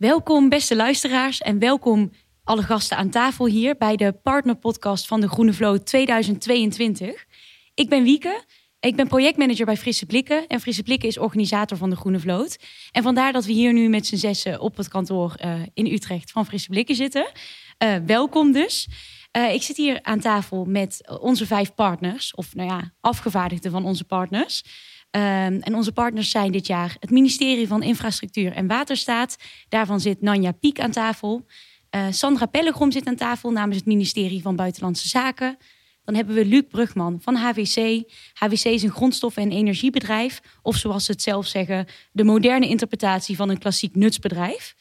Welkom beste luisteraars en welkom alle gasten aan tafel hier bij de partnerpodcast van de Groene Vloot 2022. Ik ben Wieke, ik ben projectmanager bij Frisse Blikken en Frisse Blikken is organisator van de Groene Vloot. En vandaar dat we hier nu met z'n zessen op het kantoor uh, in Utrecht van Frisse Blikken zitten. Uh, welkom dus. Uh, ik zit hier aan tafel met onze vijf partners, of nou ja, afgevaardigden van onze partners. Um, en onze partners zijn dit jaar het ministerie van Infrastructuur en Waterstaat. Daarvan zit Nanja Piek aan tafel. Uh, Sandra Pellegrom zit aan tafel namens het ministerie van Buitenlandse Zaken. Dan hebben we Luc Brugman van HWC. HWC is een grondstoffen- en energiebedrijf. Of zoals ze het zelf zeggen, de moderne interpretatie van een klassiek nutsbedrijf.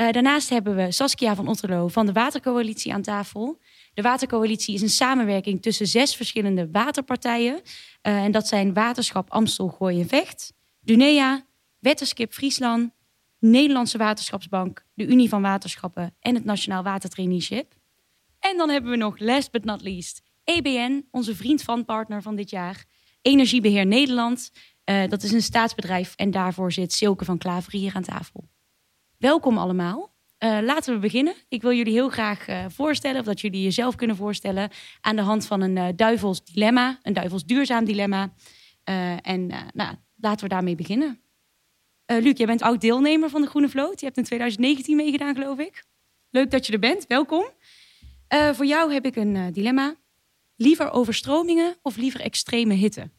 Uh, daarnaast hebben we Saskia van Otterlo van de Watercoalitie aan tafel. De Watercoalitie is een samenwerking tussen zes verschillende waterpartijen. Uh, en dat zijn Waterschap Amstel, Gooi en Vecht, Dunea, Wetterskip Friesland, Nederlandse Waterschapsbank, de Unie van Waterschappen en het Nationaal Watertraineeship. En dan hebben we nog, last but not least, EBN, onze vriend van partner van dit jaar, Energiebeheer Nederland. Uh, dat is een staatsbedrijf en daarvoor zit Silke van Klaver hier aan tafel. Welkom allemaal. Uh, laten we beginnen. Ik wil jullie heel graag uh, voorstellen, of dat jullie jezelf kunnen voorstellen, aan de hand van een uh, duivels dilemma, een duivels duurzaam dilemma. en nou, laten we daarmee beginnen. Luc, jij bent oud deelnemer van de Groene Vloot. Je hebt in 2019 meegedaan, geloof ik. Leuk dat je er bent. Welkom. voor jou heb ik een dilemma. Liever overstromingen of liever extreme hitte?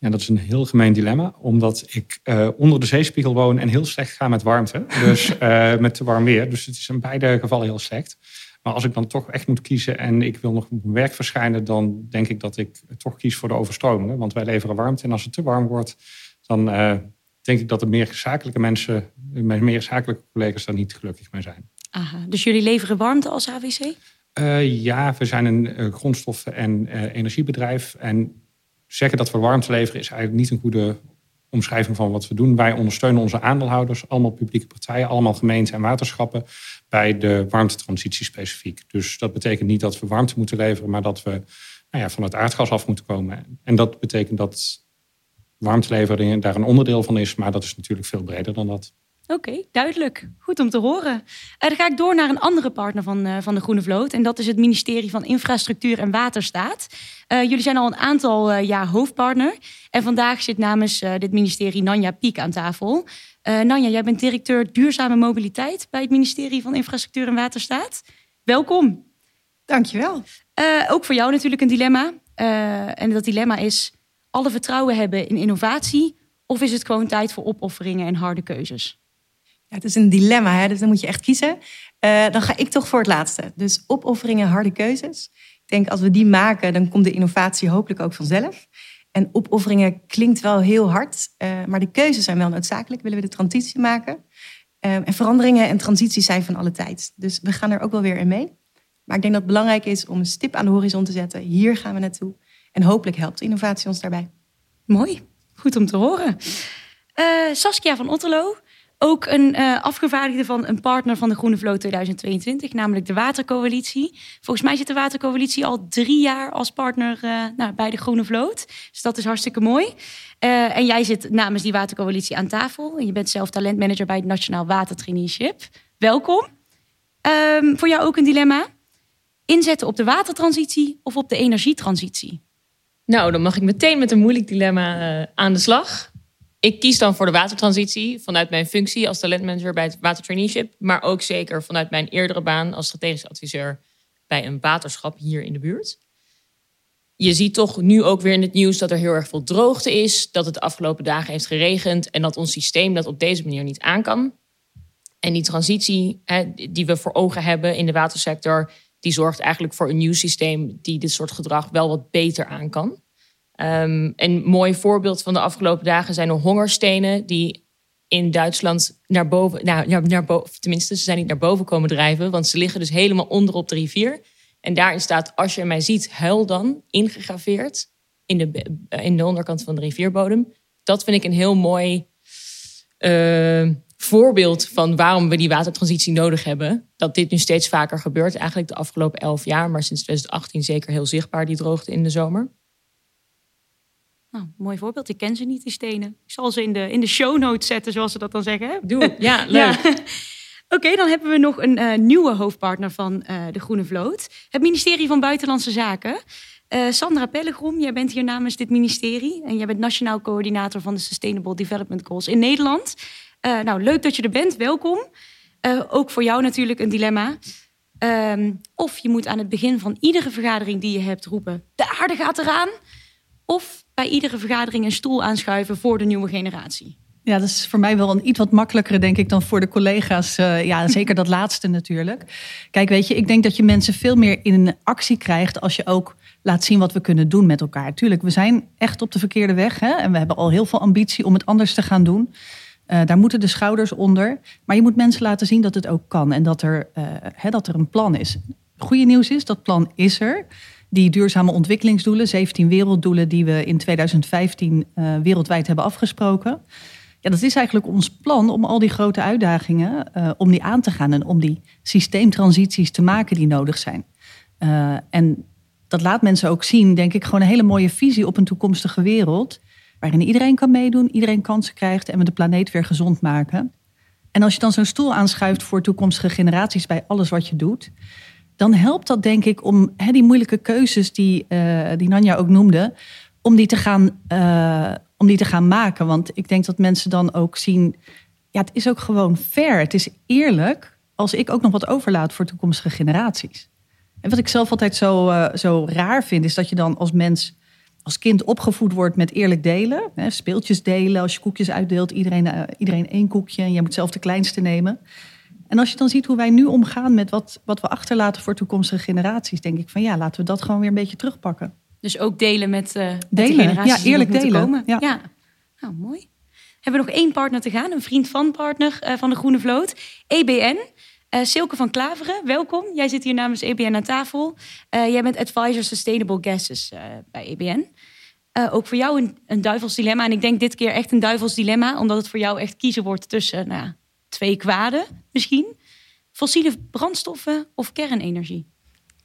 Ja, dat is een heel gemeen dilemma, omdat ik uh, onder de zeespiegel woon en heel slecht ga met warmte. Dus uh, met te warm weer. Dus het is in beide gevallen heel slecht. Maar als ik dan toch echt moet kiezen en ik wil nog op mijn werk verschijnen, dan denk ik dat ik toch kies voor de overstromingen. Want wij leveren warmte en als het te warm wordt, dan uh, denk ik dat de meer zakelijke mensen, mijn meer zakelijke collega's daar niet gelukkig mee zijn. Aha, dus jullie leveren warmte als HWC? ja, we zijn een grondstoffen- en energiebedrijf. En zeggen dat we warmte leveren is eigenlijk niet een goede omschrijving van wat we doen. Wij ondersteunen onze aandeelhouders, allemaal publieke partijen, allemaal gemeenten en waterschappen, bij de warmtetransitie specifiek. Dus dat betekent niet dat we warmte moeten leveren, maar dat we nou ja, van het aardgas af moeten komen. En dat betekent dat warmte leveren daar een onderdeel van is, maar dat is natuurlijk veel breder dan dat. Oké, okay, duidelijk. Goed om te horen. Uh, dan ga ik door naar een andere partner van, uh, van de Groene Vloot. En dat is het ministerie van Infrastructuur en Waterstaat. Uh, jullie zijn al een aantal jaar hoofdpartner. En vandaag zit namens dit ministerie Nanja Piek aan tafel. Nanja, jij bent directeur duurzame mobiliteit bij het ministerie van Infrastructuur en Waterstaat. Welkom. Dankjewel. ook voor jou natuurlijk een dilemma. en dat dilemma is alle vertrouwen hebben in innovatie... of is het gewoon tijd voor opofferingen en harde keuzes? Ja, het is een dilemma, hè? dus dan moet je echt kiezen. Uh, dan ga ik toch voor het laatste. Dus opofferingen, harde keuzes. Ik denk als we die maken, dan komt de innovatie hopelijk ook vanzelf. En opofferingen klinkt wel heel hard, uh, maar de keuzes zijn wel noodzakelijk. Willen we de transitie maken? Uh, en veranderingen en transities zijn van alle tijd. Dus we gaan er ook wel weer in mee. Maar ik denk dat het belangrijk is om een stip aan de horizon te zetten. Hier gaan we naartoe. En hopelijk helpt innovatie ons daarbij. Mooi, goed om te horen. Saskia van Otterlo, ook een uh, afgevaardigde van een partner van de Groene Vloot 2022, namelijk de Watercoalitie. Volgens mij zit de Watercoalitie al drie jaar als partner uh, nou, bij de Groene Vloot. Dus dat is hartstikke mooi. Uh, en jij zit namens die Watercoalitie aan tafel. En je bent zelf talentmanager bij het Nationaal Watertraineeship. Welkom. Um, voor jou ook een dilemma. Inzetten op de watertransitie of op de energietransitie? Nou, dan mag ik meteen met een moeilijk dilemma aan de slag ik kies dan voor de watertransitie vanuit mijn functie als talentmanager bij het watertraineeship, maar ook zeker vanuit mijn eerdere baan als strategisch adviseur bij een waterschap hier in de buurt. Je ziet toch nu ook weer in het nieuws dat er heel erg veel droogte is, dat het de afgelopen dagen heeft geregend en dat ons systeem dat op deze manier niet aan kan. En die transitie hè, die we voor ogen hebben in de watersector, die zorgt eigenlijk voor een nieuw systeem die dit soort gedrag wel wat beter aan kan. Um, een mooi voorbeeld van de afgelopen dagen zijn de hongerstenen die in Duitsland naar boven, nou, naar, boven, tenminste, ze zijn niet naar boven komen drijven, want ze liggen dus helemaal onder op de rivier. En daarin staat, als je mij ziet, huil dan, ingegraveerd in de, in de onderkant van de rivierbodem. Dat vind ik een heel mooi uh, voorbeeld van waarom we die watertransitie nodig hebben. Dat dit nu steeds vaker gebeurt, eigenlijk de afgelopen elf jaar, maar sinds 2018 zeker heel zichtbaar, die droogte in de zomer. Nou, mooi voorbeeld. Ik ken ze niet, die stenen. Ik zal ze in de, in de show notes zetten, zoals ze dat dan zeggen. Doe, ja, leuk. Oké, dan hebben we nog een uh, nieuwe hoofdpartner van uh, de Groene Vloot. Het ministerie van Buitenlandse Zaken. Uh, Sandra Pellegrom, jij bent hier namens dit ministerie. En jij bent nationaal coördinator van de Sustainable Development Goals in Nederland. nou, leuk dat je er bent. Welkom. ook voor jou natuurlijk een dilemma. Um, of je moet aan het begin van iedere vergadering die je hebt roepen: de aarde gaat eraan. Of bij iedere vergadering een stoel aanschuiven voor de nieuwe generatie. Ja, dat is voor mij wel een iets wat makkelijker, denk ik, dan voor de collega's. Uh, ja, zeker dat laatste natuurlijk. Kijk, weet je, ik denk dat je mensen veel meer in actie krijgt als je ook laat zien wat we kunnen doen met elkaar. Tuurlijk, we zijn echt op de verkeerde weg hè? en we hebben al heel veel ambitie om het anders te gaan doen. Uh, daar moeten de schouders onder. Maar je moet mensen laten zien dat het ook kan en dat er, uh, hè, dat er een plan is. Goede nieuws is, dat plan is er. Die duurzame ontwikkelingsdoelen, 17 werelddoelen die we in 2015 uh, wereldwijd hebben afgesproken. Ja, dat is eigenlijk ons plan om al die grote uitdagingen, uh, om die aan te gaan en om die systeemtransities te maken die nodig zijn. Uh, en dat laat mensen ook zien, denk ik, gewoon een hele mooie visie op een toekomstige wereld. Waarin iedereen kan meedoen, iedereen kansen krijgt en we de planeet weer gezond maken. En als je dan zo'n stoel aanschuift voor toekomstige generaties bij alles wat je doet, dan helpt dat denk ik om die moeilijke keuzes die, uh, die Nanja ook noemde, om die te gaan om die te gaan maken. Want ik denk dat mensen dan ook zien, ja, het is ook gewoon fair. Het is eerlijk als ik ook nog wat overlaat voor toekomstige generaties. En wat ik zelf altijd zo, uh, zo raar vind, is dat je dan als mens, als kind opgevoed wordt met eerlijk delen. Hè, speeltjes delen, als je koekjes uitdeelt, iedereen, iedereen één koekje en jij moet zelf de kleinste nemen. En als je dan ziet hoe wij nu omgaan met wat, wat we achterlaten voor toekstige generaties, denk ik van ja, laten we dat gewoon weer een beetje terugpakken. Dus ook delen met, uh, delen. Met de ja, eerlijk delen. Komen. Ja. ja. Nou, mooi. Hebben we nog één partner te gaan, een vriend van partner uh, van de Groene Vloot, EBN. Uh, Silke van Klaveren, welkom. Jij zit hier namens EBN aan tafel. jij bent advisor Sustainable Gases bij EBN. ook voor jou een, een duivels dilemma. En ik denk dit keer echt een duivels dilemma, omdat het voor jou echt kiezen wordt tussen nou, twee kwaden misschien. Fossiele brandstoffen of kernenergie?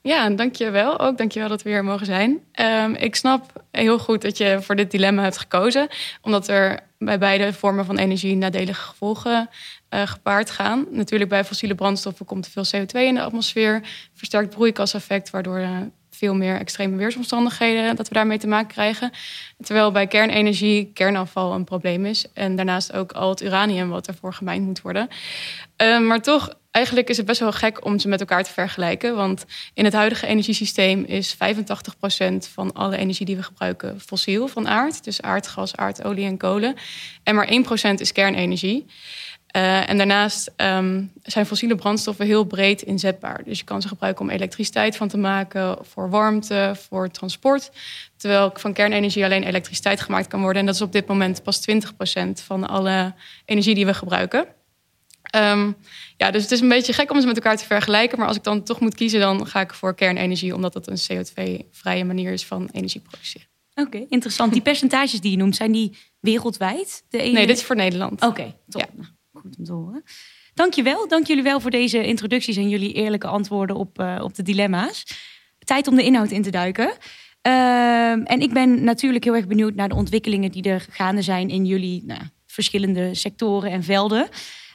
Ja, dankjewel. Ook dankjewel dat we hier mogen zijn. Um, ik snap heel goed dat je voor dit dilemma hebt gekozen. Omdat er bij beide vormen van energie nadelige gevolgen uh, gepaard gaan. Natuurlijk bij fossiele brandstoffen komt er veel CO2 in de atmosfeer. Versterkt broeikaseffect, waardoor uh, veel meer extreme weersomstandigheden dat we daarmee te maken krijgen. Terwijl bij kernenergie kernafval een probleem is. En daarnaast ook al het uranium wat ervoor gemijnd moet worden. Uh, maar toch eigenlijk is het best wel gek om ze met elkaar te vergelijken. Want in het huidige energiesysteem is 85% van alle energie die we gebruiken fossiel van aard. Dus aardgas, aardolie en kolen. En maar 1% is kernenergie. Uh, en daarnaast um, zijn fossiele brandstoffen heel breed inzetbaar. Dus je kan ze gebruiken om elektriciteit van te maken, voor warmte, voor transport. Terwijl van kernenergie alleen elektriciteit gemaakt kan worden. En dat is op dit moment pas 20% van alle energie die we gebruiken. Um, ja, dus het is een beetje gek om ze met elkaar te vergelijken. Maar als ik dan toch moet kiezen, dan ga ik voor kernenergie, omdat dat een CO2-vrije manier is van energie produceren. Oké, okay, interessant. Die percentages die je noemt, zijn die wereldwijd? De ene... Nee, dit is voor Nederland. Oké, okay, top. Ja. Goed om te. Dankjewel. Dank jullie wel voor deze introducties en jullie eerlijke antwoorden op, uh, op de dilemma's. Tijd om de inhoud in te duiken. Uh, en ik ben natuurlijk heel erg benieuwd naar de ontwikkelingen die er gaande zijn in jullie nou, verschillende sectoren en velden.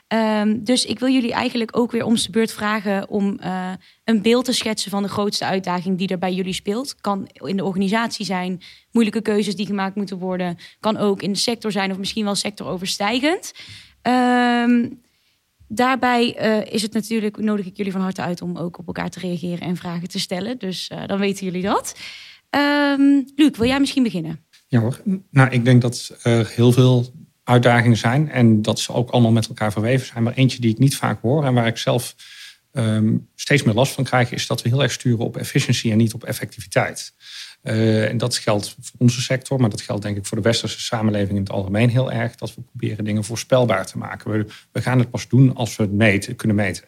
Um, dus ik wil jullie eigenlijk ook weer om de beurt vragen om uh, een beeld te schetsen van de grootste uitdaging die er bij jullie speelt. Kan in de organisatie zijn, moeilijke keuzes die gemaakt moeten worden. Kan ook in de sector zijn of misschien wel sectoroverstijgend. Um, daarbij uh, is het natuurlijk, nodig ik jullie van harte uit om ook op elkaar te reageren en vragen te stellen. Dus uh, dan weten jullie dat. Um, Luc, wil jij misschien beginnen? Ja hoor. Nou, ik denk dat er heel veel uitdagingen zijn. En dat ze ook allemaal met elkaar verweven zijn. Maar eentje die ik niet vaak hoor en waar ik zelf um, steeds meer last van krijg, is dat we heel erg sturen op efficiëntie en niet op effectiviteit. Uh, en dat geldt voor onze sector, maar dat geldt denk ik voor de westerse samenleving in het algemeen heel erg. Dat we proberen dingen voorspelbaar te maken. We, we gaan het pas doen als we het meten, kunnen meten.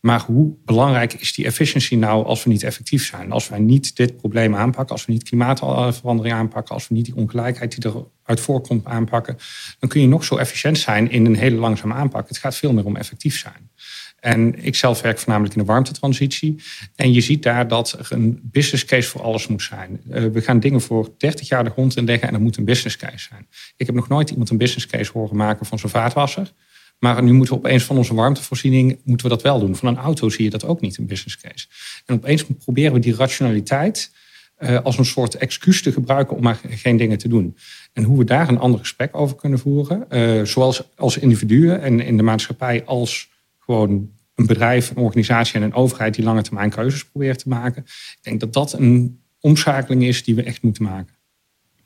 Maar hoe belangrijk is die efficiëntie nou als we niet effectief zijn? Als wij niet dit probleem aanpakken, als we niet klimaatverandering aanpakken, als we niet die ongelijkheid die eruit voorkomt aanpakken, dan kun je nog zo efficiënt zijn in een hele langzame aanpak. Het gaat veel meer om effectief zijn. En ik zelf werk voornamelijk in de warmtetransitie. En je ziet daar dat er een business case voor alles moet zijn. Uh, we gaan dingen voor 30 jaar de grond in leggen en er moet een business case zijn. Ik heb nog nooit iemand een business case horen maken van zijn vaatwasser. Maar nu moeten we opeens van onze warmtevoorziening moeten we dat wel doen. Van een auto zie je dat ook niet, een business case. En opeens proberen we die rationaliteit uh, als een soort excuus te gebruiken om maar geen dingen te doen. En hoe we daar een ander gesprek over kunnen voeren, uh, zowel als individuen en in de maatschappij als gewoon een bedrijf, een organisatie en een overheid die lange termijn keuzes probeert te maken. Ik denk dat dat een omschakeling is die we echt moeten maken.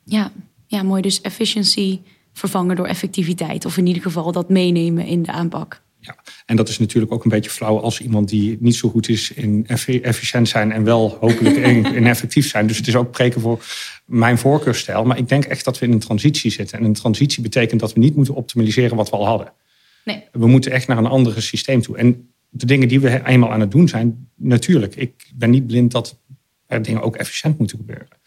Ja, ja mooi. Dus efficiency vervangen door effectiviteit. Of in ieder geval dat meenemen in de aanpak. Ja, en dat is natuurlijk ook een beetje flauw als iemand die niet zo goed is in efficiënt zijn en wel hopelijk in effectief zijn. Dus het is ook preken voor mijn voorkeurstijl. Maar ik denk echt dat we in een transitie zitten. En een transitie betekent dat we niet moeten optimaliseren wat we al hadden. Nee. We moeten echt naar een ander systeem toe. En de dingen die we eenmaal aan het doen zijn, natuurlijk. Ik ben niet blind dat er dingen ook efficiënt moeten gebeuren.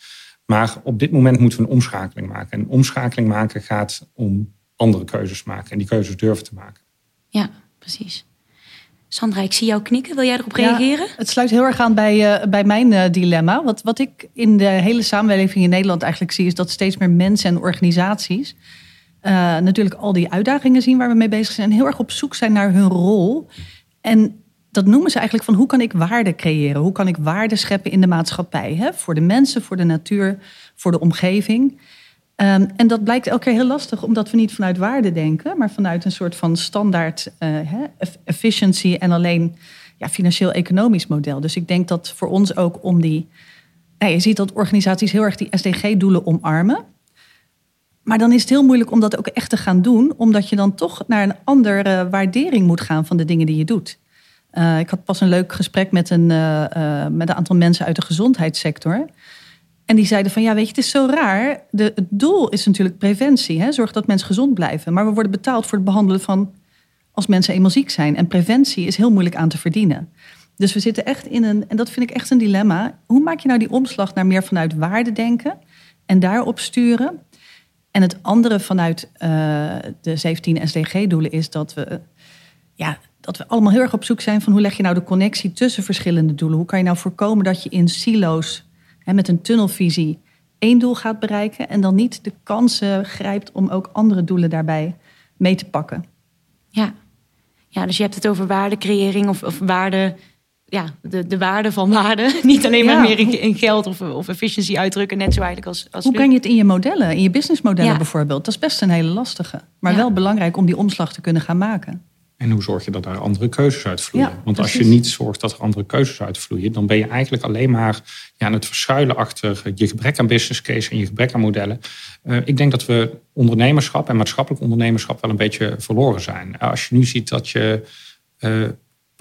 Maar op dit moment moeten we een omschakeling maken. En omschakeling maken gaat om andere keuzes maken en die keuzes durven te maken. Ja, precies. Sandra, ik zie jou knikken. Wil jij erop reageren? het sluit heel erg aan bij, uh, bij mijn uh, dilemma. Wat, wat ik in de hele samenleving in Nederland eigenlijk zie, is dat steeds meer mensen en organisaties uh, natuurlijk al die uitdagingen zien waar we mee bezig zijn en heel erg op zoek zijn naar hun rol. En dat noemen ze eigenlijk van hoe kan ik waarde creëren? Hoe kan ik waarde scheppen in de maatschappij? Hè? Voor de mensen, voor de natuur, voor de omgeving. Um, en dat blijkt elke keer heel lastig, omdat we niet vanuit waarde denken, maar vanuit een soort van standaard uh, efficiency en alleen ja, financieel-economisch model. Dus ik denk dat voor ons ook om die. Je ziet dat organisaties heel erg die SDG-doelen omarmen. Maar dan is het heel moeilijk om dat ook echt te gaan doen, omdat je dan toch naar een andere waardering moet gaan van de dingen die je doet. Uh, ik had pas een leuk gesprek met een, uh, uh, met een aantal mensen uit de gezondheidssector. En die zeiden van ja, weet je, het is zo raar. De, het doel is natuurlijk preventie. Hè? Zorg dat mensen gezond blijven. Maar we worden betaald voor het behandelen van als mensen eenmaal ziek zijn. En preventie is heel moeilijk aan te verdienen. Dus we zitten echt in een, en dat vind ik echt een dilemma. Hoe maak je nou die omslag naar meer vanuit waarde denken en daarop sturen? En het andere vanuit uh, de 17 SDG-doelen is dat we, ja, dat we allemaal heel erg op zoek zijn van hoe leg je nou de connectie tussen verschillende doelen? Hoe kan je nou voorkomen dat je in silo's en met een tunnelvisie één doel gaat bereiken en dan niet de kansen grijpt om ook andere doelen daarbij mee te pakken? Ja, ja dus je hebt het over waardecreëring of, of waarde ja, de, de waarde van waarde. Niet alleen maar meer in, in, geld of, of efficiëntie uitdrukken, net zo eigenlijk als. als Hoe breng je het in je modellen, in je businessmodellen ja. bijvoorbeeld? Dat is best een hele lastige. Maar ja. wel belangrijk om die omslag te kunnen gaan maken. En hoe zorg je dat daar andere keuzes uitvloeien? Ja, Want als je niet zorgt dat er andere keuzes uitvloeien, dan ben je eigenlijk alleen maar ja, aan het verschuilen achter je gebrek aan business case en je gebrek aan modellen. Uh, ik denk dat we ondernemerschap en maatschappelijk ondernemerschap wel een beetje verloren zijn. Als je nu ziet dat je. Uh,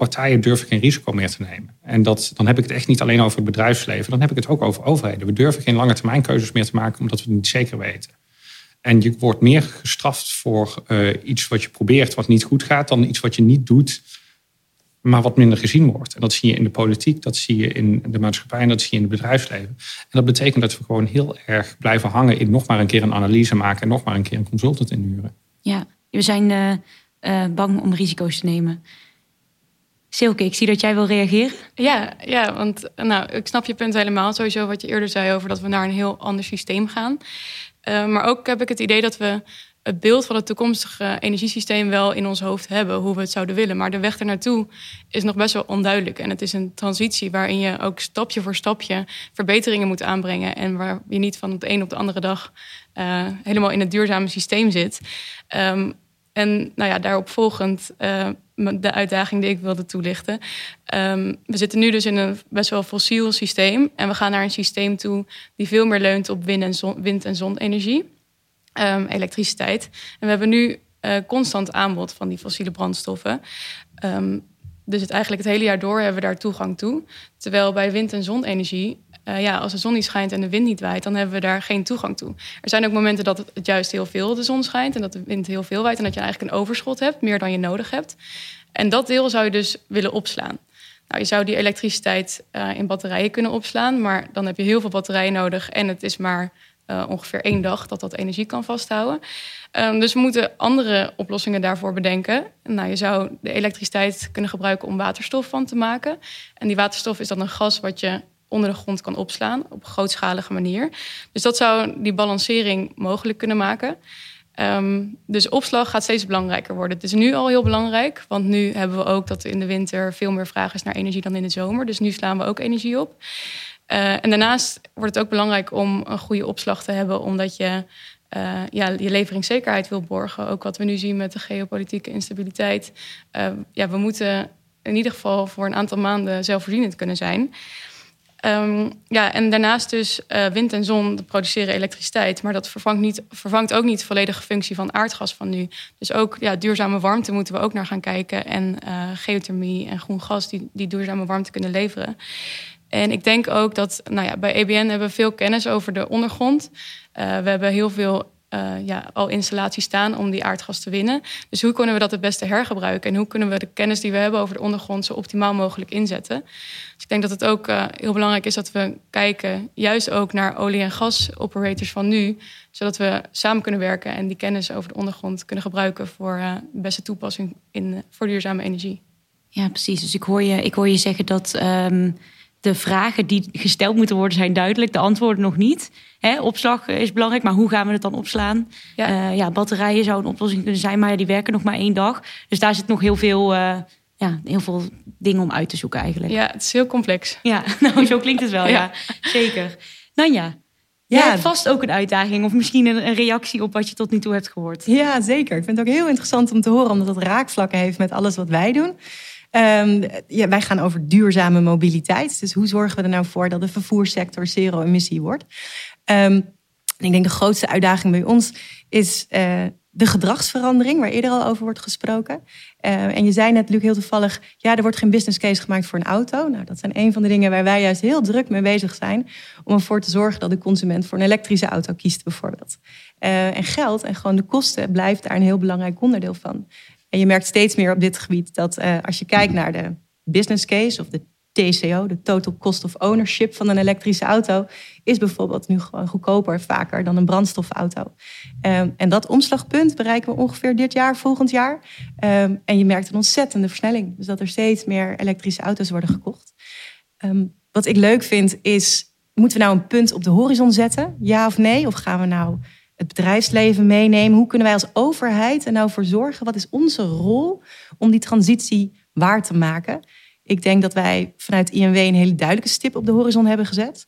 partijen durven geen risico meer te nemen. En dat, dan heb ik het echt niet alleen over het bedrijfsleven, dan heb ik het ook over overheden. We durven geen lange termijn keuzes meer te maken omdat we het niet zeker weten. En je wordt meer gestraft voor uh, iets wat je probeert wat niet goed gaat, dan iets wat je niet doet, maar wat minder gezien wordt. En dat zie je in de politiek, dat zie je in de maatschappij en dat zie je in het bedrijfsleven. En dat betekent dat we gewoon heel erg blijven hangen in nog maar een keer een analyse maken en nog maar een keer een consultant inhuren. Ja, we zijn uh, uh, bang om risico's te nemen. Silke, ik zie dat jij wil reageren. Ja, ja want nou, ik snap je punt helemaal. Sowieso wat je eerder zei over dat we naar een heel ander systeem gaan. Uh, maar ook heb ik het idee dat we het beeld van het toekomstige energiesysteem wel in ons hoofd hebben, hoe we het zouden willen. Maar de weg ernaartoe is nog best wel onduidelijk. En het is een transitie waarin je ook stapje voor stapje verbeteringen moet aanbrengen. En waar je niet van de een op de andere dag uh, helemaal in het duurzame systeem zit. Um, en nou ja, daarop volgend uh, de uitdaging die ik wilde toelichten. Um, we zitten nu dus in een best wel fossiel systeem. En we gaan naar een systeem toe die veel meer leunt op wind- en, zon, wind en zonnenergie. Um, elektriciteit. En we hebben nu uh, constant aanbod van die fossiele brandstoffen. Um, dus het eigenlijk het hele jaar door hebben we daar toegang toe. Terwijl bij wind- en zonnenergie uh, ja, als de zon niet schijnt en de wind niet waait, dan hebben we daar geen toegang toe. Er zijn ook momenten dat het juist heel veel de zon schijnt en dat de wind heel veel waait en dat je eigenlijk een overschot hebt, meer dan je nodig hebt. En dat deel zou je dus willen opslaan. Nou, je zou die elektriciteit uh, in batterijen kunnen opslaan, maar dan heb je heel veel batterijen nodig en het is maar uh, ongeveer één dag dat dat energie kan vasthouden. Um, dus we moeten andere oplossingen daarvoor bedenken. Nou, je zou de elektriciteit kunnen gebruiken om waterstof van te maken. En die waterstof is dan een gas wat je onder de grond kan opslaan op een grootschalige manier. Dus dat zou die balancering mogelijk kunnen maken. Ehm, dus opslag gaat steeds belangrijker worden. Het is nu al heel belangrijk, want nu hebben we ook dat in de winter veel meer vraag is naar energie dan in de zomer. Dus nu slaan we ook energie op. Uh, en daarnaast wordt het ook belangrijk om een goede opslag te hebben, omdat je uh, ja, je leveringszekerheid wil borgen. Ook wat we nu zien met de geopolitieke instabiliteit. Uh, ja, we moeten in ieder geval voor een aantal maanden zelfvoorzienend kunnen zijn. Um, ja, en daarnaast dus uh, wind en zon produceren elektriciteit. Maar dat vervangt, niet, vervangt ook niet de volledige functie van aardgas van nu. Dus ook ja, duurzame warmte moeten we ook naar gaan kijken. En uh, geothermie en groen gas die, die duurzame warmte kunnen leveren. En ik denk ook dat nou ja, bij EBN hebben we veel kennis over de ondergrond. Uh, we hebben heel veel uh, ja, al installaties staan om die aardgas te winnen. Dus hoe kunnen we dat het beste hergebruiken? En hoe kunnen we de kennis die we hebben over de ondergrond zo optimaal mogelijk inzetten? Dus ik denk dat het ook uh, heel belangrijk is dat we kijken, juist ook naar olie- en gasoperators van nu, zodat we samen kunnen werken en die kennis over de ondergrond kunnen gebruiken voor de beste toepassing in, voor duurzame energie. Ja, precies. Dus ik hoor je, ik hoor je zeggen dat. Um de vragen die gesteld moeten worden zijn duidelijk, de antwoorden nog niet. Hè, opslag is belangrijk, maar hoe gaan we het dan opslaan? Ja. Uh, ja, batterijen zou een oplossing kunnen zijn, maar die werken nog maar één dag. Dus daar zit nog heel veel, uh, ja, heel veel dingen om uit te zoeken eigenlijk. Ja, het is heel complex. Ja, nou zo klinkt het wel, ja. ja. Zeker. Nanja, ja. Jij hebt vast ook een uitdaging of misschien een, een, reactie op wat je tot nu toe hebt gehoord. Ja, zeker. Ik vind het ook heel interessant om te horen, omdat het raakvlakken heeft met alles wat wij doen. Um, ja, wij gaan over duurzame mobiliteit. Dus hoe zorgen we er nou voor dat de vervoerssector zero-emissie wordt? Um, ik denk de grootste uitdaging bij ons is uh, de gedragsverandering, waar eerder al over wordt gesproken. Uh, en je zei net, Luc, heel toevallig, ja, er wordt geen business case gemaakt voor een auto. Nou, dat zijn een van de dingen waar wij juist heel druk mee bezig zijn. Om ervoor te zorgen dat de consument voor een elektrische auto kiest, bijvoorbeeld. Uh, en geld en gewoon de kosten blijft daar een heel belangrijk onderdeel van. En je merkt steeds meer op dit gebied dat uh, als je kijkt naar de business case of de TCO, de total cost of ownership van een elektrische auto, is bijvoorbeeld nu gewoon goedkoper vaker dan een brandstofauto. Um, en dat omslagpunt bereiken we ongeveer dit jaar, volgend jaar. Um, en je merkt een ontzettende versnelling. Dus dat er steeds meer elektrische auto's worden gekocht. Um, wat ik leuk vind is, moeten we nou een punt op de horizon zetten? Ja of nee? Of gaan we nou het bedrijfsleven meenemen? Hoe kunnen wij als overheid er nou voor zorgen? Wat is onze rol om die transitie waar te maken? Ik denk dat wij vanuit INW een hele duidelijke stip op de horizon hebben gezet.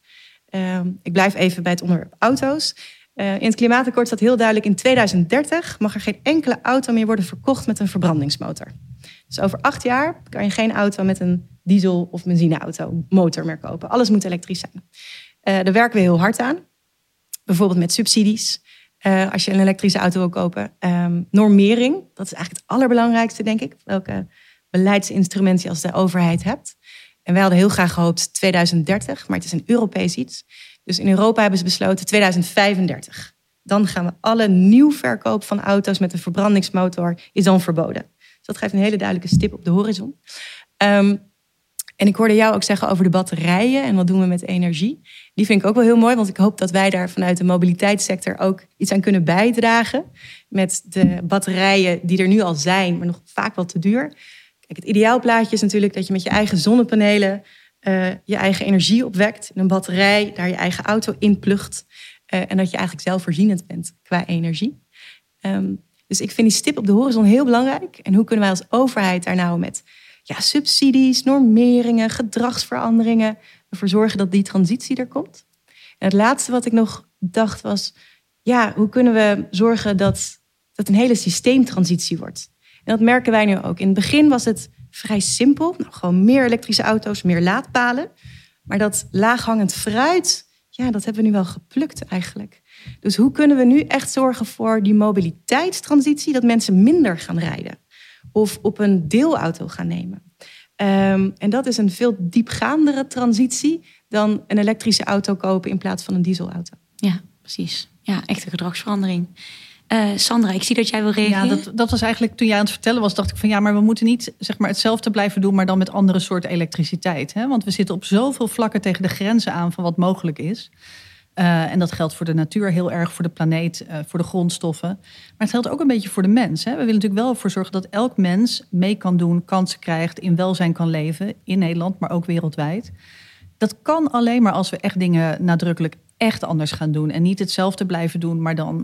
Uh, ik blijf even bij het onderwerp auto's. Uh, in het klimaatakkoord staat heel duidelijk: in 2030 mag er geen enkele auto meer worden verkocht met een verbrandingsmotor. Dus over acht jaar kan je geen auto met een diesel- of benzineauto motor meer kopen. Alles moet elektrisch zijn. Uh, daar werken we heel hard aan. Bijvoorbeeld met subsidies. Uh, als je een elektrische auto wil kopen. Um, normering, dat is eigenlijk het allerbelangrijkste, denk ik. Welke beleidsinstrumenten je als de overheid hebt. En wij hadden heel graag gehoopt 2030, maar het is een Europees iets. Dus in Europa hebben ze besloten 2035. Dan gaan we alle nieuw verkoop van auto's met een verbrandingsmotor is dan verboden. Dus dat geeft een hele duidelijke stip op de horizon. Um, en ik hoorde jou ook zeggen over de batterijen en wat doen we met energie. Die vind ik ook wel heel mooi, want ik hoop dat wij daar vanuit de mobiliteitssector ook iets aan kunnen bijdragen. Met de batterijen die er nu al zijn, maar nog vaak wel te duur. Kijk, het ideaalplaatje is natuurlijk dat je met je eigen zonnepanelen uh, je eigen energie opwekt. In een batterij, daar je eigen auto in plugt. Uh, en dat je eigenlijk zelfvoorzienend bent qua energie. Um, dus ik vind die stip op de horizon heel belangrijk. En hoe kunnen wij als overheid daar nou met ja, subsidies, normeringen, gedragsveranderingen ervoor zorgen dat die transitie er komt? En het laatste wat ik nog dacht was, ja, hoe kunnen we zorgen dat dat een hele systeemtransitie wordt? En dat merken wij nu ook. In het begin was het vrij simpel. Nou, gewoon meer elektrische auto's, meer laadpalen. Maar dat laaghangend fruit, ja, dat hebben we nu wel geplukt eigenlijk. Dus hoe kunnen we nu echt zorgen voor die mobiliteitstransitie, dat mensen minder gaan rijden of op een deelauto gaan nemen? Um, en dat is een veel diepgaandere transitie dan een elektrische auto kopen in plaats van een dieselauto. Ja, precies. Ja, echte gedragsverandering. Uh, Sandra, ik zie dat jij wil reageren. Ja, dat, dat was eigenlijk toen jij aan het vertellen was, dacht ik van ja, maar we moeten niet zeg maar, hetzelfde blijven doen, maar dan met andere soorten elektriciteit. Hè? Want we zitten op zoveel vlakken tegen de grenzen aan van wat mogelijk is. Uh, en dat geldt voor de natuur heel erg, voor de planeet, uh, voor de grondstoffen. Maar het geldt ook een beetje voor de mens. Hè? We willen natuurlijk wel ervoor zorgen dat elk mens mee kan doen, kansen krijgt, in welzijn kan leven. In Nederland, maar ook wereldwijd. Dat kan alleen maar als we echt dingen nadrukkelijk echt anders gaan doen. En niet hetzelfde blijven doen, maar dan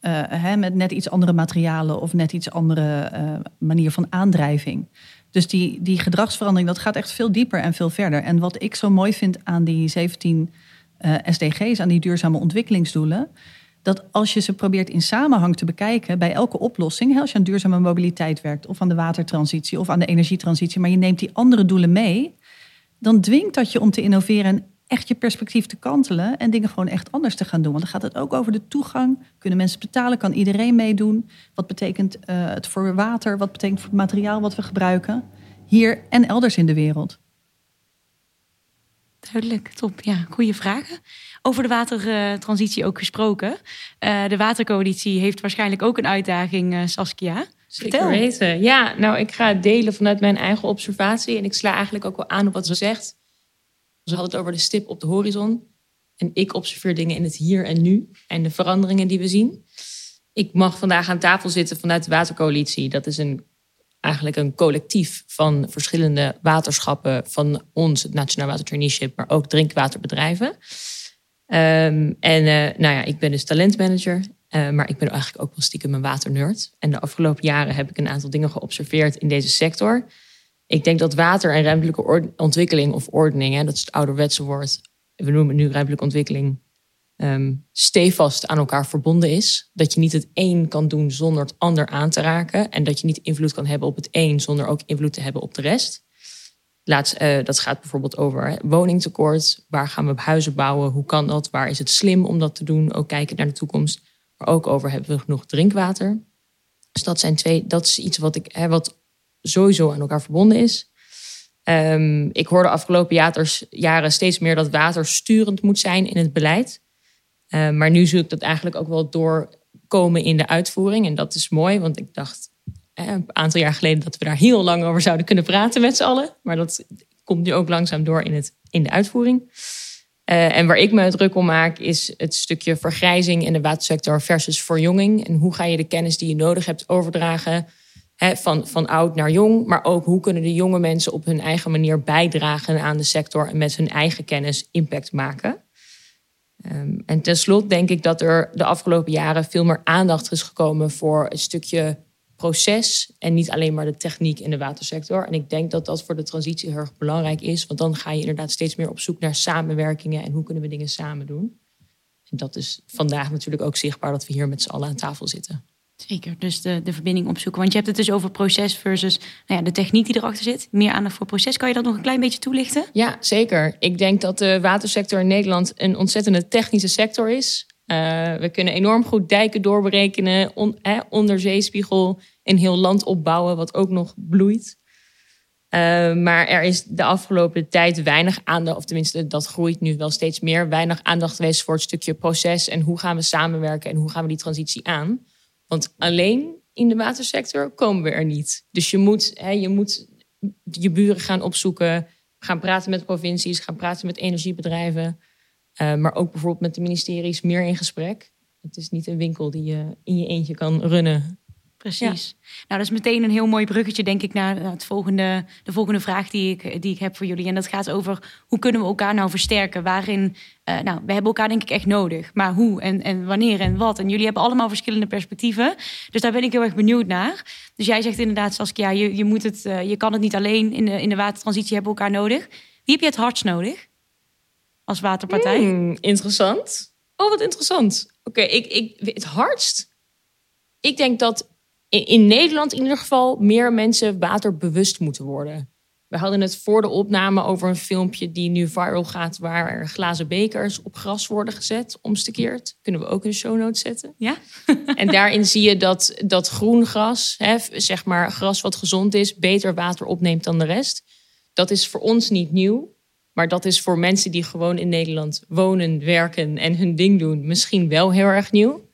uh, hè, met net iets andere materialen of net iets andere manier van aandrijving. Dus die, die gedragsverandering, dat gaat echt veel dieper en veel verder. En wat ik zo mooi vind aan die 17 SDG's, aan die duurzame ontwikkelingsdoelen, dat als je ze probeert in samenhang te bekijken bij elke oplossing, als je aan duurzame mobiliteit werkt of aan de watertransitie of aan de energietransitie, maar je neemt die andere doelen mee, dan dwingt dat je om te innoveren en echt je perspectief te kantelen en dingen gewoon echt anders te gaan doen. Want dan gaat het ook over de toegang. Kunnen mensen betalen? Kan iedereen meedoen? Wat betekent uh, het voor water? Wat betekent voor het materiaal wat we gebruiken? Hier en elders in de wereld. Duidelijk, top. Ja, goede vragen. Over de watertransitie ook gesproken. Uh, de Watercoalitie heeft waarschijnlijk ook een uitdaging, uh, Saskia. Zeker weten. Ja, nou, ik ga het delen vanuit mijn eigen observatie. En ik sla eigenlijk ook wel aan op wat ze zegt. Ze hadden het over de stip op de horizon. En ik observeer dingen in het hier en nu. En de veranderingen die we zien. Ik mag vandaag aan tafel zitten vanuit de Watercoalitie. Dat is een, eigenlijk een collectief van verschillende waterschappen. Van ons, het Nationaal Water Traineeship, maar ook drinkwaterbedrijven. Um, en uh, nou ja, ik ben dus talentmanager. Uh, maar ik ben eigenlijk ook wel stiekem een waternerd. En de afgelopen jaren heb ik een aantal dingen geobserveerd in deze sector. Ik denk dat water en ruimtelijke ontwikkeling of ordening, hè, dat is het ouderwetse woord, we noemen het nu ruimtelijke ontwikkeling, um, stevast aan elkaar verbonden is. Dat je niet het een kan doen zonder het ander aan te raken. En dat je niet invloed kan hebben op het een zonder ook invloed te hebben op de rest. Uh, dat gaat bijvoorbeeld over woningtekort. Waar gaan we huizen bouwen? Hoe kan dat? Waar is het slim om dat te doen? Ook kijken naar de toekomst. Maar ook over hebben we genoeg drinkwater. Dus dat zijn twee, dat is iets wat ik, hè, wat sowieso aan elkaar verbonden is. Um, ik hoorde afgelopen jaren steeds meer dat water sturend moet zijn in het beleid. Um, maar nu zie ik dat eigenlijk ook wel doorkomen in de uitvoering. En dat is mooi, want ik dacht een aantal jaar geleden dat we daar heel lang over zouden kunnen praten met z'n allen. Maar dat komt nu ook langzaam door in, het, in de uitvoering. Uh, en waar ik me druk om maak, is het stukje vergrijzing in de watersector versus verjonging. En hoe ga je de kennis die je nodig hebt overdragen van, van oud naar jong. Maar ook hoe kunnen de jonge mensen op hun eigen manier bijdragen aan de sector en met hun eigen kennis impact maken. Um, en tenslotte denk ik dat er de afgelopen jaren veel meer aandacht is gekomen voor een stukje proces en niet alleen maar de techniek in de watersector. En ik denk dat dat voor de transitie heel erg belangrijk is, want dan ga je inderdaad steeds meer op zoek naar samenwerkingen en hoe kunnen we dingen samen doen. En dat is vandaag natuurlijk ook zichtbaar dat we hier met z'n allen aan tafel zitten. Zeker, dus de, de verbinding opzoeken. Want je hebt het dus over proces versus nou ja, de techniek die erachter zit. Meer aandacht voor proces. Kan je dat nog een klein beetje toelichten? Ja, zeker. Ik denk dat de watersector in Nederland een ontzettende technische sector is. Uh, we kunnen enorm goed dijken doorberekenen, on, eh, onderzeespiegel, een heel land opbouwen wat ook nog bloeit. Uh, maar er is de afgelopen tijd weinig aandacht, of tenminste dat groeit nu wel steeds meer, weinig aandacht geweest voor het stukje proces en hoe gaan we samenwerken en hoe gaan we die transitie aan. Want alleen in de watersector komen we er niet. Dus je moet, hè, je, moet je buren gaan opzoeken, gaan praten met provincies, gaan praten met energiebedrijven. Uh, maar ook bijvoorbeeld met de ministeries meer in gesprek. Het is niet een winkel die je in je eentje kan runnen. Precies. Nou, dat is meteen een heel mooi bruggetje, denk ik, naar het volgende, de volgende vraag die ik, die ik heb voor jullie. En dat gaat over hoe kunnen we elkaar nou versterken? Waarin, uh, nou, we hebben elkaar denk ik echt nodig. Maar hoe en, en wanneer en wat? En jullie hebben allemaal verschillende perspectieven. Dus daar ben ik heel erg benieuwd naar. Dus jij zegt inderdaad, Saskia, je, je, moet het, uh, je kan het niet alleen in de, in de watertransitie hebben elkaar nodig. Wie heb je het hardst nodig als waterpartij? Hmm, interessant. Oh, wat interessant. Oké, okay, ik, ik, het hardst? Ik denk dat in, Nederland in ieder geval meer mensen waterbewust moeten worden. We hadden het voor de opname over een filmpje die nu viral gaat, waar er glazen bekers op gras worden gezet, omstekeerd. Kunnen we ook in de show notes zetten. Ja. en daarin zie je dat, dat groen gras, hè, zeg maar gras wat gezond is, beter water opneemt dan de rest. Dat is voor ons niet nieuw. Maar dat is voor mensen die gewoon in Nederland wonen, werken en hun ding doen, misschien wel heel erg nieuw.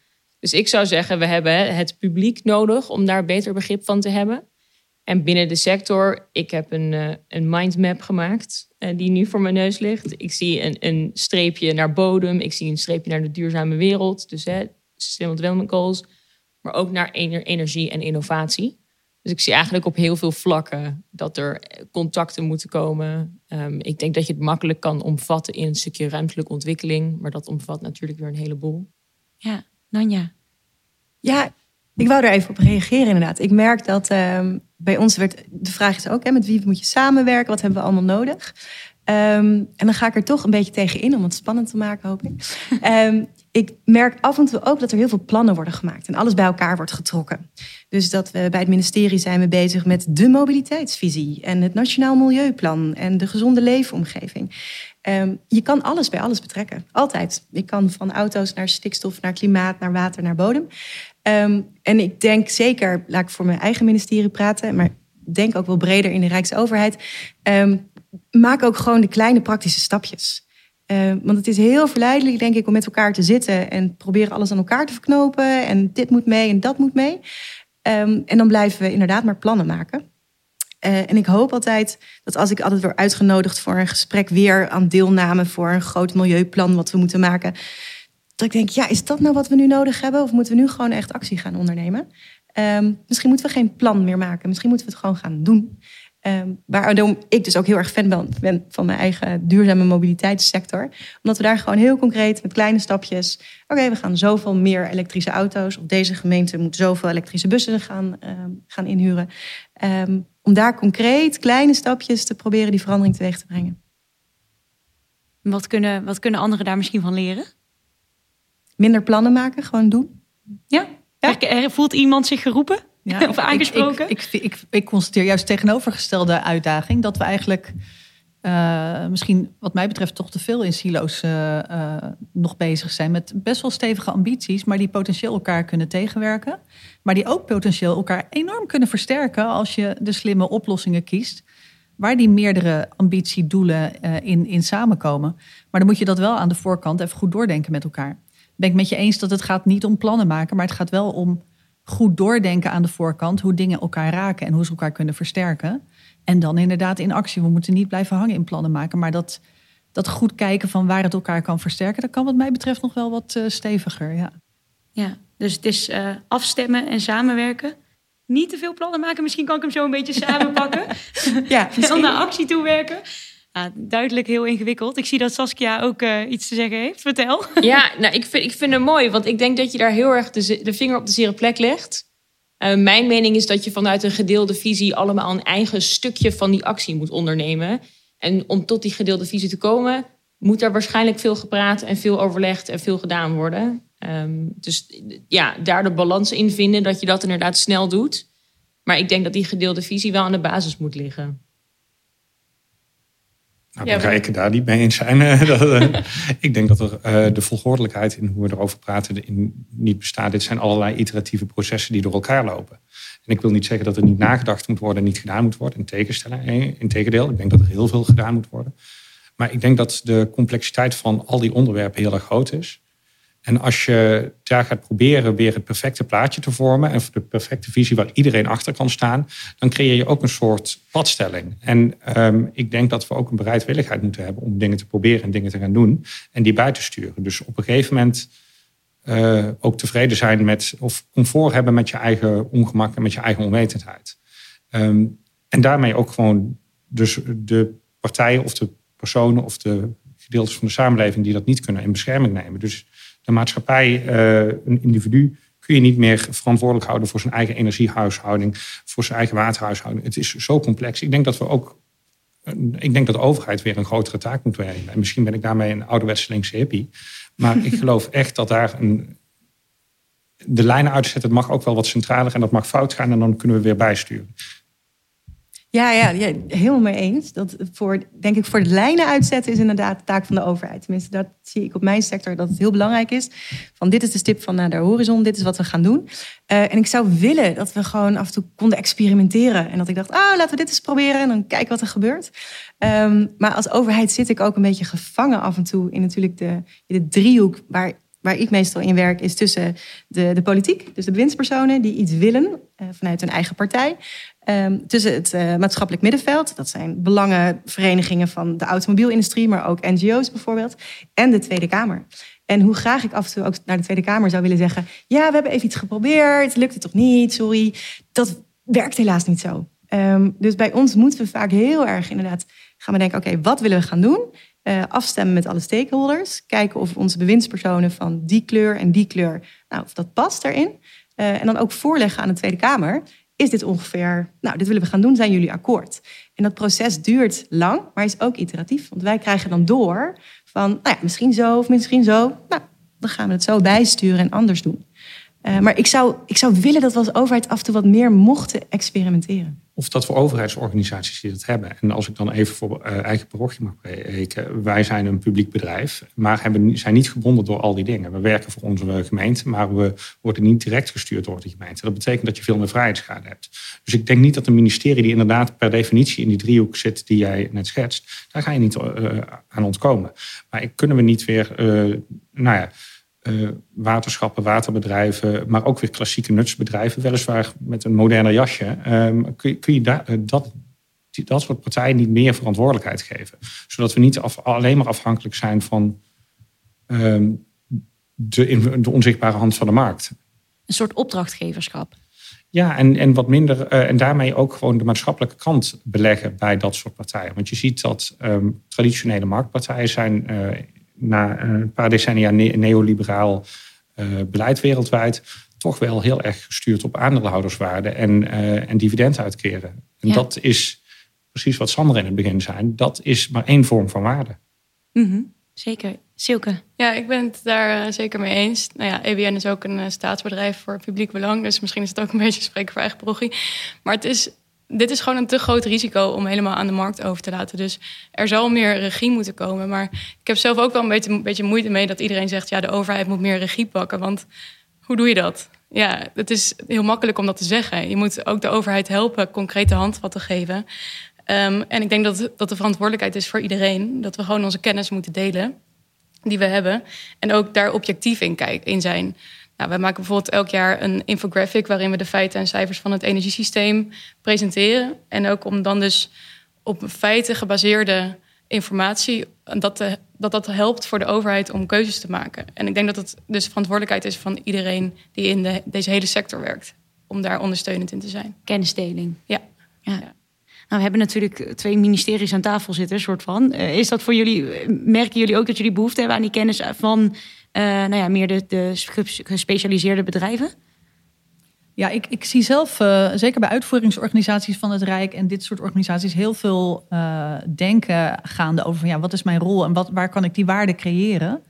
Dus ik zou zeggen, we hebben het publiek nodig om daar beter begrip van te hebben. En binnen de sector, ik heb een, uh, een mindmap gemaakt uh, die nu voor mijn neus ligt. Ik zie een, een streepje naar bodem, ik zie een streepje naar de duurzame wereld, dus hè, sustainable development goals, maar ook naar energie en innovatie. Dus ik zie eigenlijk op heel veel vlakken dat er contacten moeten komen. Um, ik denk dat je het makkelijk kan omvatten in een stukje ruimtelijke ontwikkeling, maar dat omvat natuurlijk weer een heleboel. Ja, Nanja? Ja, ik wou er even op reageren inderdaad. Ik merk dat ehm, bij ons werd... De vraag is ook, hè, met wie moet je samenwerken? Wat hebben we allemaal nodig? Ehm, en dan ga ik er toch een beetje tegen in om het spannend te maken, hoop ik. Ehm, ik merk af en toe ook dat er heel veel plannen worden gemaakt en alles bij elkaar wordt getrokken. Dus dat we bij het ministerie zijn we bezig met de mobiliteitsvisie en het Nationaal Milieuplan en de gezonde leefomgeving. Um, je kan alles bij alles betrekken, altijd. Ik kan van auto's naar stikstof, naar klimaat, naar water, naar bodem. Um, en ik denk zeker, laat ik voor mijn eigen ministerie praten, maar denk ook wel breder in de Rijksoverheid. Um, maak ook gewoon de kleine praktische stapjes. Want het is heel verleidelijk, denk ik, om met elkaar te zitten en proberen alles aan elkaar te verknopen. En dit moet mee en dat moet mee. En dan blijven we inderdaad maar plannen maken. Uh, en ik hoop altijd dat als ik altijd word uitgenodigd voor een gesprek weer aan deelname voor een groot milieuplan wat we moeten maken. Dat ik denk, ja, is dat nou wat we nu nodig hebben? Of moeten we nu gewoon echt actie gaan ondernemen? Um, misschien moeten we geen plan meer maken. Misschien moeten we het gewoon gaan doen. Um, waarom ik dus ook heel erg fan ben, van mijn eigen duurzame mobiliteitssector. Omdat we daar gewoon heel concreet met kleine stapjes. Oké, we gaan zoveel meer elektrische auto's. Of deze gemeente moet zoveel elektrische bussen gaan, um, gaan inhuren. Um, om daar concreet kleine stapjes te proberen die verandering teweeg te brengen. Wat kunnen, wat kunnen anderen daar misschien van leren? Minder plannen maken, gewoon doen. Ja? ja? Voelt iemand zich geroepen? Ja, of aangesproken? Ik, ik, ik, ik, constateer juist tegenovergestelde uitdaging. Dat we eigenlijk uh, misschien wat mij betreft toch te veel in silo's uh, uh, nog bezig zijn. Met best wel stevige ambities, maar die potentieel elkaar kunnen tegenwerken. Maar die ook potentieel elkaar enorm kunnen versterken als je de slimme oplossingen kiest. Waar die meerdere ambitiedoelen in, in samenkomen. Maar dan moet je dat wel aan de voorkant even goed doordenken met elkaar. Ben ik met je eens dat het gaat niet om plannen maken, maar het gaat wel om goed doordenken aan de voorkant hoe dingen elkaar raken en hoe ze elkaar kunnen versterken. En dan inderdaad in actie. We moeten niet blijven hangen in plannen maken, maar dat, dat goed kijken van waar het elkaar kan versterken, dat kan wat mij betreft nog wel wat uh, steviger. Ja. ja, dus het is uh, afstemmen en samenwerken. Niet te veel plannen maken. Misschien kan ik hem zo een beetje samenpakken. ja, dan naar actie toe werken. Ah, duidelijk heel ingewikkeld. Ik zie dat Saskia ook uh, iets te zeggen heeft. Vertel. Ja, nou, ik, vind, ik vind het mooi, want ik denk dat je daar heel erg de, de vinger op de zere plek legt. Uh, mijn mening is dat je vanuit een gedeelde visie allemaal een eigen stukje van die actie moet ondernemen. En om tot die gedeelde visie te komen, moet er waarschijnlijk veel gepraat en veel overlegd en veel gedaan worden. Um, dus ja, daar de balans in vinden dat je dat inderdaad snel doet. Maar ik denk dat die gedeelde visie wel aan de basis moet liggen. Nou, dan ga ik daar niet mee eens zijn. Eh, ik denk dat er uh, de volgordelijkheid in hoe we erover praten in, niet bestaat. Dit zijn allerlei iteratieve processen die door elkaar lopen. En ik wil niet zeggen dat er niet nagedacht moet worden en niet gedaan moet worden. In, in tegendeel, ik denk dat er heel veel gedaan moet worden. Maar ik denk dat de complexiteit van al die onderwerpen heel erg groot is. En als je daar gaat proberen weer het perfecte plaatje te vormen en de perfecte visie waar iedereen achter kan staan, dan creëer je ook een soort padstelling. En um, ik denk dat we ook een bereidwilligheid moeten hebben om dingen te proberen en dingen te gaan doen en die bij te sturen. Dus op een gegeven moment uh, ook tevreden zijn met of comfort hebben met je eigen ongemak en met je eigen onwetendheid. Um, en daarmee ook gewoon dus de partijen of de personen of de gedeeltes van de samenleving die dat niet kunnen in bescherming nemen. Dus de maatschappij, uh, een individu, kun je niet meer verantwoordelijk houden voor zijn eigen energiehuishouding, voor zijn eigen waterhuishouding. Het is zo complex. Ik denk dat we ook. Ik denk dat de overheid weer een grotere taak moet nemen. En misschien ben ik daarmee een ouderwetse linkse hippie. Maar ik geloof echt dat daar een. De lijnen uitzetten, het mag ook wel wat centraler en dat mag fout gaan en dan kunnen we weer bijsturen. Ja, ja, ja, helemaal mee eens. Dat voor, denk ik, voor de lijnen uitzetten is inderdaad de taak van de overheid. Tenminste, dat zie ik op mijn sector dat het heel belangrijk is. Van dit is de stip van naar de horizon, dit is wat we gaan doen. Uh, en ik zou willen dat we gewoon af en toe konden experimenteren. En dat ik dacht, ah, laten we dit eens proberen en dan kijken wat er gebeurt. Um, maar als overheid zit ik ook een beetje gevangen af en toe in natuurlijk de, driehoek waar waar ik meestal in werk, is tussen de, de politiek, dus de bewindspersonen die iets willen uh, vanuit hun eigen partij. Um, tussen het uh, maatschappelijk middenveld, dat zijn belangenverenigingen van de automobielindustrie, maar ook NGO's bijvoorbeeld, en de Tweede Kamer. En hoe graag ik af en toe ook naar de Tweede Kamer zou willen zeggen: Ja, we hebben even iets geprobeerd, lukt het toch niet, sorry. Dat werkt helaas niet zo. Um, dus bij ons moeten we vaak heel erg inderdaad gaan we denken: Oké, wat willen we gaan doen? Uh, afstemmen met alle stakeholders. Kijken of onze bewindspersonen van die kleur en die kleur, nou, of dat past daarin. eh, en dan ook voorleggen aan de Tweede Kamer. Is dit ongeveer, nou, dit willen we gaan doen, zijn jullie akkoord? En dat proces duurt lang, maar is ook iteratief. Want wij krijgen dan door van, nou ja, misschien zo of misschien zo. Nou, dan gaan we het zo bijsturen en anders doen. Uh, maar ik zou, ik zou willen dat we als overheid af en toe wat meer mochten experimenteren. Of dat we overheidsorganisaties die dat hebben. En als ik dan even voor uh, eigen parochie mag. Wij zijn een publiek bedrijf, maar hebben, zijn niet gebonden door al die dingen. We werken voor onze gemeente, maar we worden niet direct gestuurd door de gemeente. Dat betekent dat je veel meer vrijheidsgraad hebt. Dus ik denk niet dat een ministerie die inderdaad per definitie in die driehoek zit die jij net schetst, daar ga je niet uh, aan ontkomen. Maar kunnen we niet weer, nou ja uh, waterschappen, waterbedrijven, maar ook weer klassieke nutsbedrijven, weliswaar met een moderner jasje, um, kun, je, kun je da, uh, dat, dat soort partijen niet meer verantwoordelijkheid geven. Zodat we niet af, alleen maar afhankelijk zijn van um, de, de onzichtbare hand van de markt. Een soort opdrachtgeverschap. Ja, en, en wat minder, uh, en daarmee ook gewoon de maatschappelijke kant beleggen bij dat soort partijen. Want je ziet dat um, traditionele marktpartijen zijn na een paar decennia neoliberaal uh, beleid wereldwijd toch wel heel erg gestuurd op aandeelhouderswaarde en, uh, en dividend uitkeren. En ja. dat is precies wat Sander in het begin zei. Dat is maar één vorm van waarde. Mm -hmm. Zeker. Silke? Ja, ik ben het daar zeker mee eens. Nou ja, EBN is ook een staatsbedrijf voor publiek belang. Dus misschien is het ook een beetje spreken voor eigen parochie. Maar het is dit is gewoon een te groot risico om helemaal aan de markt over te laten. Dus er zal meer regie moeten komen. Maar ik heb zelf ook wel een beetje, een beetje moeite mee dat iedereen zegt: ja, de overheid moet meer regie pakken. Want hoe doe je dat? Ja, het is heel makkelijk om dat te zeggen. Je moet ook de overheid helpen concrete handvatten te geven. Um, en ik denk dat, dat de verantwoordelijkheid is voor iedereen. Dat we gewoon onze kennis moeten delen die we hebben. En ook daar objectief in, kijk, in zijn. Nou, wij maken bijvoorbeeld elk jaar een infographic waarin we de feiten en cijfers van het energiesysteem presenteren. En ook om dan dus op feiten gebaseerde informatie, dat, te, dat dat helpt voor de overheid om keuzes te maken. En ik denk dat het dus verantwoordelijkheid is van iedereen die in de, deze hele sector werkt, om daar ondersteunend in te zijn. Kennisdeling. Ja. ja. ja. Nou, we hebben natuurlijk twee ministeries aan tafel zitten, soort van. Uh, is dat voor jullie, merken jullie ook dat jullie behoefte hebben aan die kennis van nou ja, meer de, de gespecialiseerde bedrijven? Ja, ik, ik zie zelf, uh, zeker bij uitvoeringsorganisaties van het Rijk en dit soort organisaties, heel veel uh, denken gaande over van, ja, wat is mijn rol en wat, waar kan ik die waarde creëren.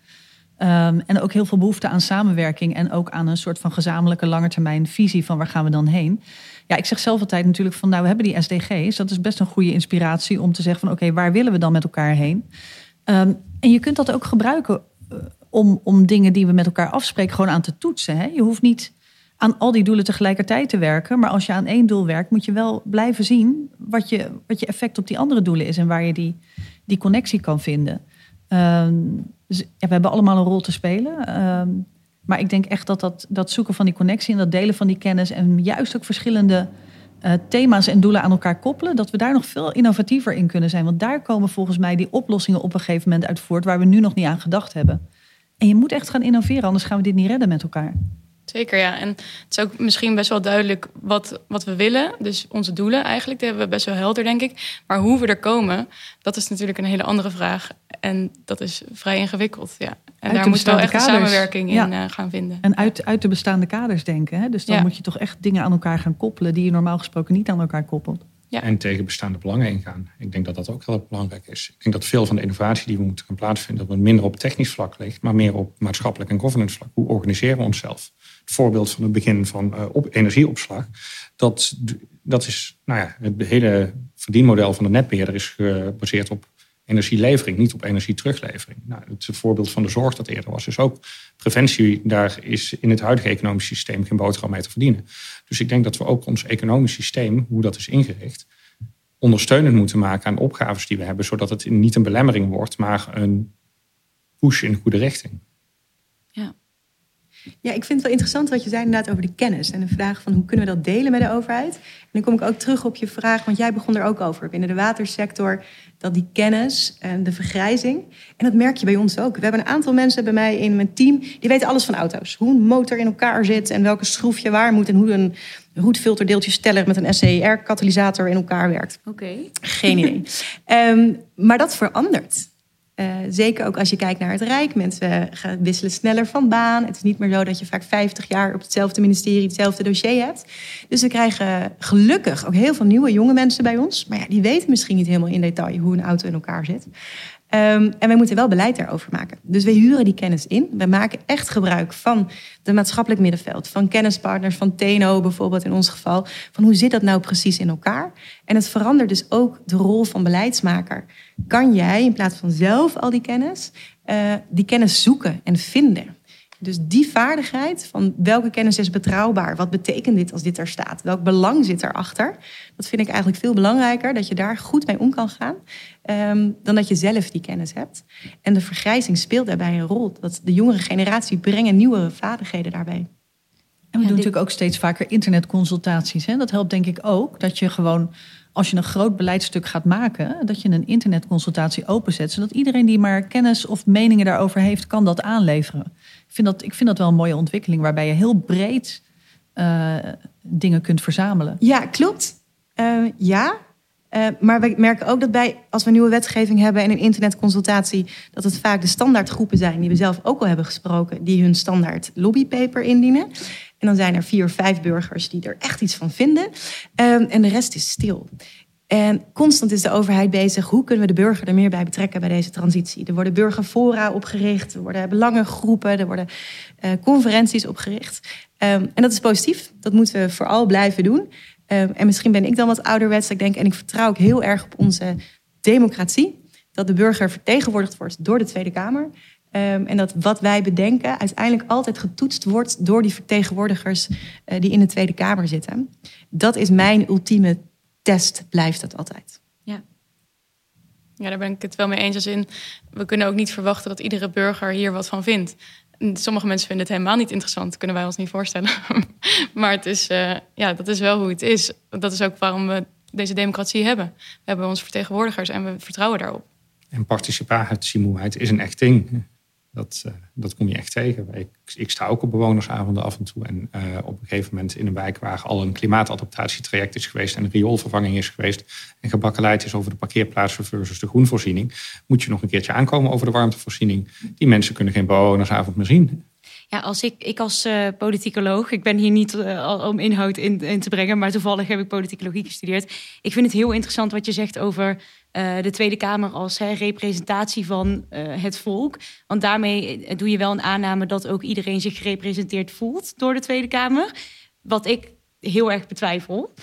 Um, en ook heel veel behoefte aan samenwerking en ook aan een soort van gezamenlijke langetermijn visie van waar gaan we dan heen. Ja, ik zeg zelf altijd natuurlijk van, nou, we hebben die SDG's. Dat is best een goede inspiratie om te zeggen van, oké, waar willen we dan met elkaar heen? Um, en je kunt dat ook gebruiken om, om dingen die we met elkaar afspreken gewoon aan te toetsen. Hè? Je hoeft niet aan al die doelen tegelijkertijd te werken. Maar als je aan één doel werkt, moet je wel blijven zien wat je, wat je effect op die andere doelen is en waar je die, die connectie kan vinden. Um, dus ja, we hebben allemaal een rol te spelen. Um, maar ik denk echt dat, dat dat zoeken van die connectie en dat delen van die kennis en juist ook verschillende uh, thema's en doelen aan elkaar koppelen, dat we daar nog veel innovatiever in kunnen zijn. Want daar komen volgens mij die oplossingen op een gegeven moment uit voort waar we nu nog niet aan gedacht hebben. En je moet echt gaan innoveren, anders gaan we dit niet redden met elkaar. Zeker, ja. En het is ook misschien best wel duidelijk wat, wat we willen. Dus onze doelen eigenlijk, die hebben we best wel helder, denk ik. Maar hoe we er komen, dat is natuurlijk een hele andere vraag. En dat is vrij ingewikkeld, ja. En daar moeten we wel echt een samenwerking in ja. uh, gaan vinden. En uit, uit de bestaande kaders denken. Hè? Dus dan ja. moet je toch echt dingen aan elkaar gaan koppelen... die je normaal gesproken niet aan elkaar koppelt. En tegen bestaande belangen ingaan. Ik denk dat dat ook heel belangrijk is. Ik denk dat veel van de innovatie die we moeten gaan plaatsvinden, dat minder op technisch vlak ligt, maar meer op maatschappelijk en governance vlak. Hoe organiseren we onszelf? Het voorbeeld van het begin van uh, op energieopslag, dat, dat is, nou ja, het hele verdienmodel van de netbeheerder is gebaseerd op energielevering, niet op energieteruglevering. Nou, het voorbeeld van de zorg dat eerder was, is ook preventie. Daar is in het huidige economisch systeem geen boterham mee te verdienen. Dus ik denk dat we ook ons economisch systeem, hoe dat is ingericht, ondersteunend moeten maken aan de opgaves die we hebben, zodat het niet een belemmering wordt, maar een push in de goede richting. Ja. Ja, ik vind het wel interessant wat je zei inderdaad over de kennis. En de vraag van hoe kunnen we dat delen met de overheid. En dan kom ik ook terug op je vraag, want jij begon er ook over binnen de watersector. Dat die kennis en de vergrijzing. En dat merk je bij ons ook. We hebben een aantal mensen bij mij in mijn team. Die weten alles van auto's. Hoe een motor in elkaar zit en welke schroefje waar moet. En hoe een roetfilterdeeltjesteller met een SCR-katalysator in elkaar werkt. Oké. Okay. Geen idee. um, maar dat verandert. Uh, zeker ook als je kijkt naar het Rijk. Mensen gaan wisselen sneller van baan. Het is niet meer zo dat je vaak 50 jaar op hetzelfde ministerie hetzelfde dossier hebt. Dus we krijgen gelukkig ook heel veel nieuwe jonge mensen bij ons. Maar ja, die weten misschien niet helemaal in detail hoe een auto in elkaar zit. Um, en wij moeten wel beleid daarover maken. Dus we huren die kennis in. We maken echt gebruik van het maatschappelijk middenveld, van kennispartners, van TNO bijvoorbeeld in ons geval. Van hoe zit dat nou precies in elkaar? En het verandert dus ook de rol van beleidsmaker. Kan jij in plaats van zelf al die kennis, uh, die kennis zoeken en vinden? Dus die vaardigheid van welke kennis is betrouwbaar? Wat betekent dit als dit er staat? Welk belang zit erachter? Dat vind ik eigenlijk veel belangrijker, dat je daar goed mee om kan gaan, um, dan dat je zelf die kennis hebt. En de vergrijzing speelt daarbij een rol. Dat de jongere generatie brengen nieuwe vaardigheden daarbij. En we doen natuurlijk ook steeds vaker internetconsultaties. Hè? Dat helpt denk ik ook, dat je gewoon als je een groot beleidstuk gaat maken, dat je een internetconsultatie openzet, zodat iedereen die maar kennis of meningen daarover heeft, kan dat aanleveren. Ik vind dat, ik vind dat wel een mooie ontwikkeling, waarbij je heel breed uh, dingen kunt verzamelen. Ja, klopt. Uh, ja. Uh, maar we merken ook dat bij, als we nieuwe wetgeving hebben en een internetconsultatie, dat het vaak de standaardgroepen zijn die we zelf ook al hebben gesproken, die hun standaard lobbypaper indienen. En dan zijn er vier of vijf burgers die er echt iets van vinden. Um, en de rest is stil. En constant is de overheid bezig. Hoe kunnen we de burger er meer bij betrekken bij deze transitie? Er worden burgerfora opgericht, er worden belangengroepen, er worden uh, conferenties opgericht. Um, en dat is positief. Dat moeten we vooral blijven doen. Um, en misschien ben ik dan wat ouderwets. Ik denk, en ik vertrouw ook heel erg op onze democratie. Dat de burger vertegenwoordigd wordt door de Tweede Kamer. Um, en dat wat wij bedenken uiteindelijk altijd getoetst wordt door die vertegenwoordigers uh, die in de Tweede Kamer zitten. Dat is mijn ultieme test, blijft dat altijd. Ja. Ja, daar ben ik het wel mee eens. Als in, we kunnen ook niet verwachten dat iedere burger hier wat van vindt. Sommige mensen vinden het helemaal niet interessant, dat kunnen wij ons niet voorstellen. maar het is, uh, ja, dat is wel hoe het is. Dat is ook waarom we deze democratie hebben. We hebben onze vertegenwoordigers en we vertrouwen daarop. En participatiemoeheid is een echt ding. Dat, uh, dat kom je echt tegen. Ik, ik, sta ook op bewonersavonden af en toe. En uh, op een gegeven moment in een wijk waar al een klimaatadaptatietraject is geweest en een rioolvervanging is geweest en gebakkeleid is over de parkeerplaatsen versus de groenvoorziening, moet je nog een keertje aankomen over de warmtevoorziening. Die mensen kunnen geen bewonersavond meer zien. Ja, als ik, ik als uh, politicoloog, ik ben hier niet uh, om inhoud in, in, te brengen, maar toevallig heb ik politicologie gestudeerd. Ik vind het heel interessant wat je zegt over uh, de Tweede Kamer als representatie van het volk. Want daarmee doe je wel een aanname dat ook iedereen zich gerepresenteerd voelt door de Tweede Kamer. Wat ik heel erg betwijfel.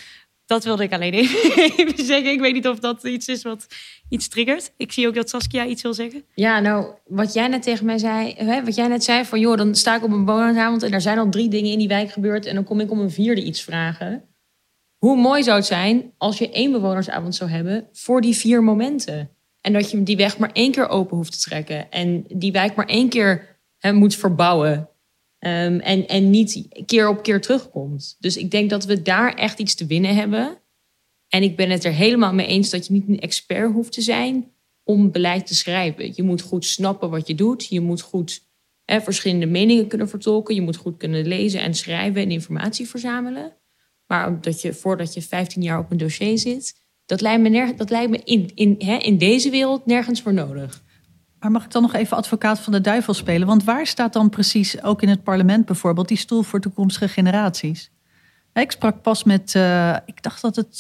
Dat wilde ik alleen even zeggen. Ik weet niet of dat iets is wat iets triggert. Ik zie ook dat Saskia iets wil zeggen. Ja, nou, wat jij net tegen mij zei, hè, wat jij net zei van joh, dan sta ik op een bewonersavond en er zijn al drie dingen in die wijk gebeurd en dan kom ik om een vierde iets vragen. Hoe mooi zou het zijn als je één bewonersavond zou hebben voor die vier momenten. En dat je die weg maar één keer open hoeft te trekken. En die wijk maar één keer hè, moet verbouwen. Um, en, en niet keer op keer terugkomt. Dus ik denk dat we daar echt iets te winnen hebben. En ik ben het er helemaal mee eens dat je niet een expert hoeft te zijn om beleid te schrijven. Je moet goed snappen wat je doet. Je moet goed hè, verschillende meningen kunnen vertolken. Je moet goed kunnen lezen en schrijven en informatie verzamelen. Maar dat je voordat je 15 jaar op een dossier zit, dat lijkt me, dat lijkt me in, in, hè, in deze wereld nergens voor nodig. Maar mag ik dan nog even advocaat van de duivel spelen? Want waar staat dan precies, ook in het parlement bijvoorbeeld, die stoel voor toekomstige generaties? Ik sprak pas met, uh, ik dacht dat het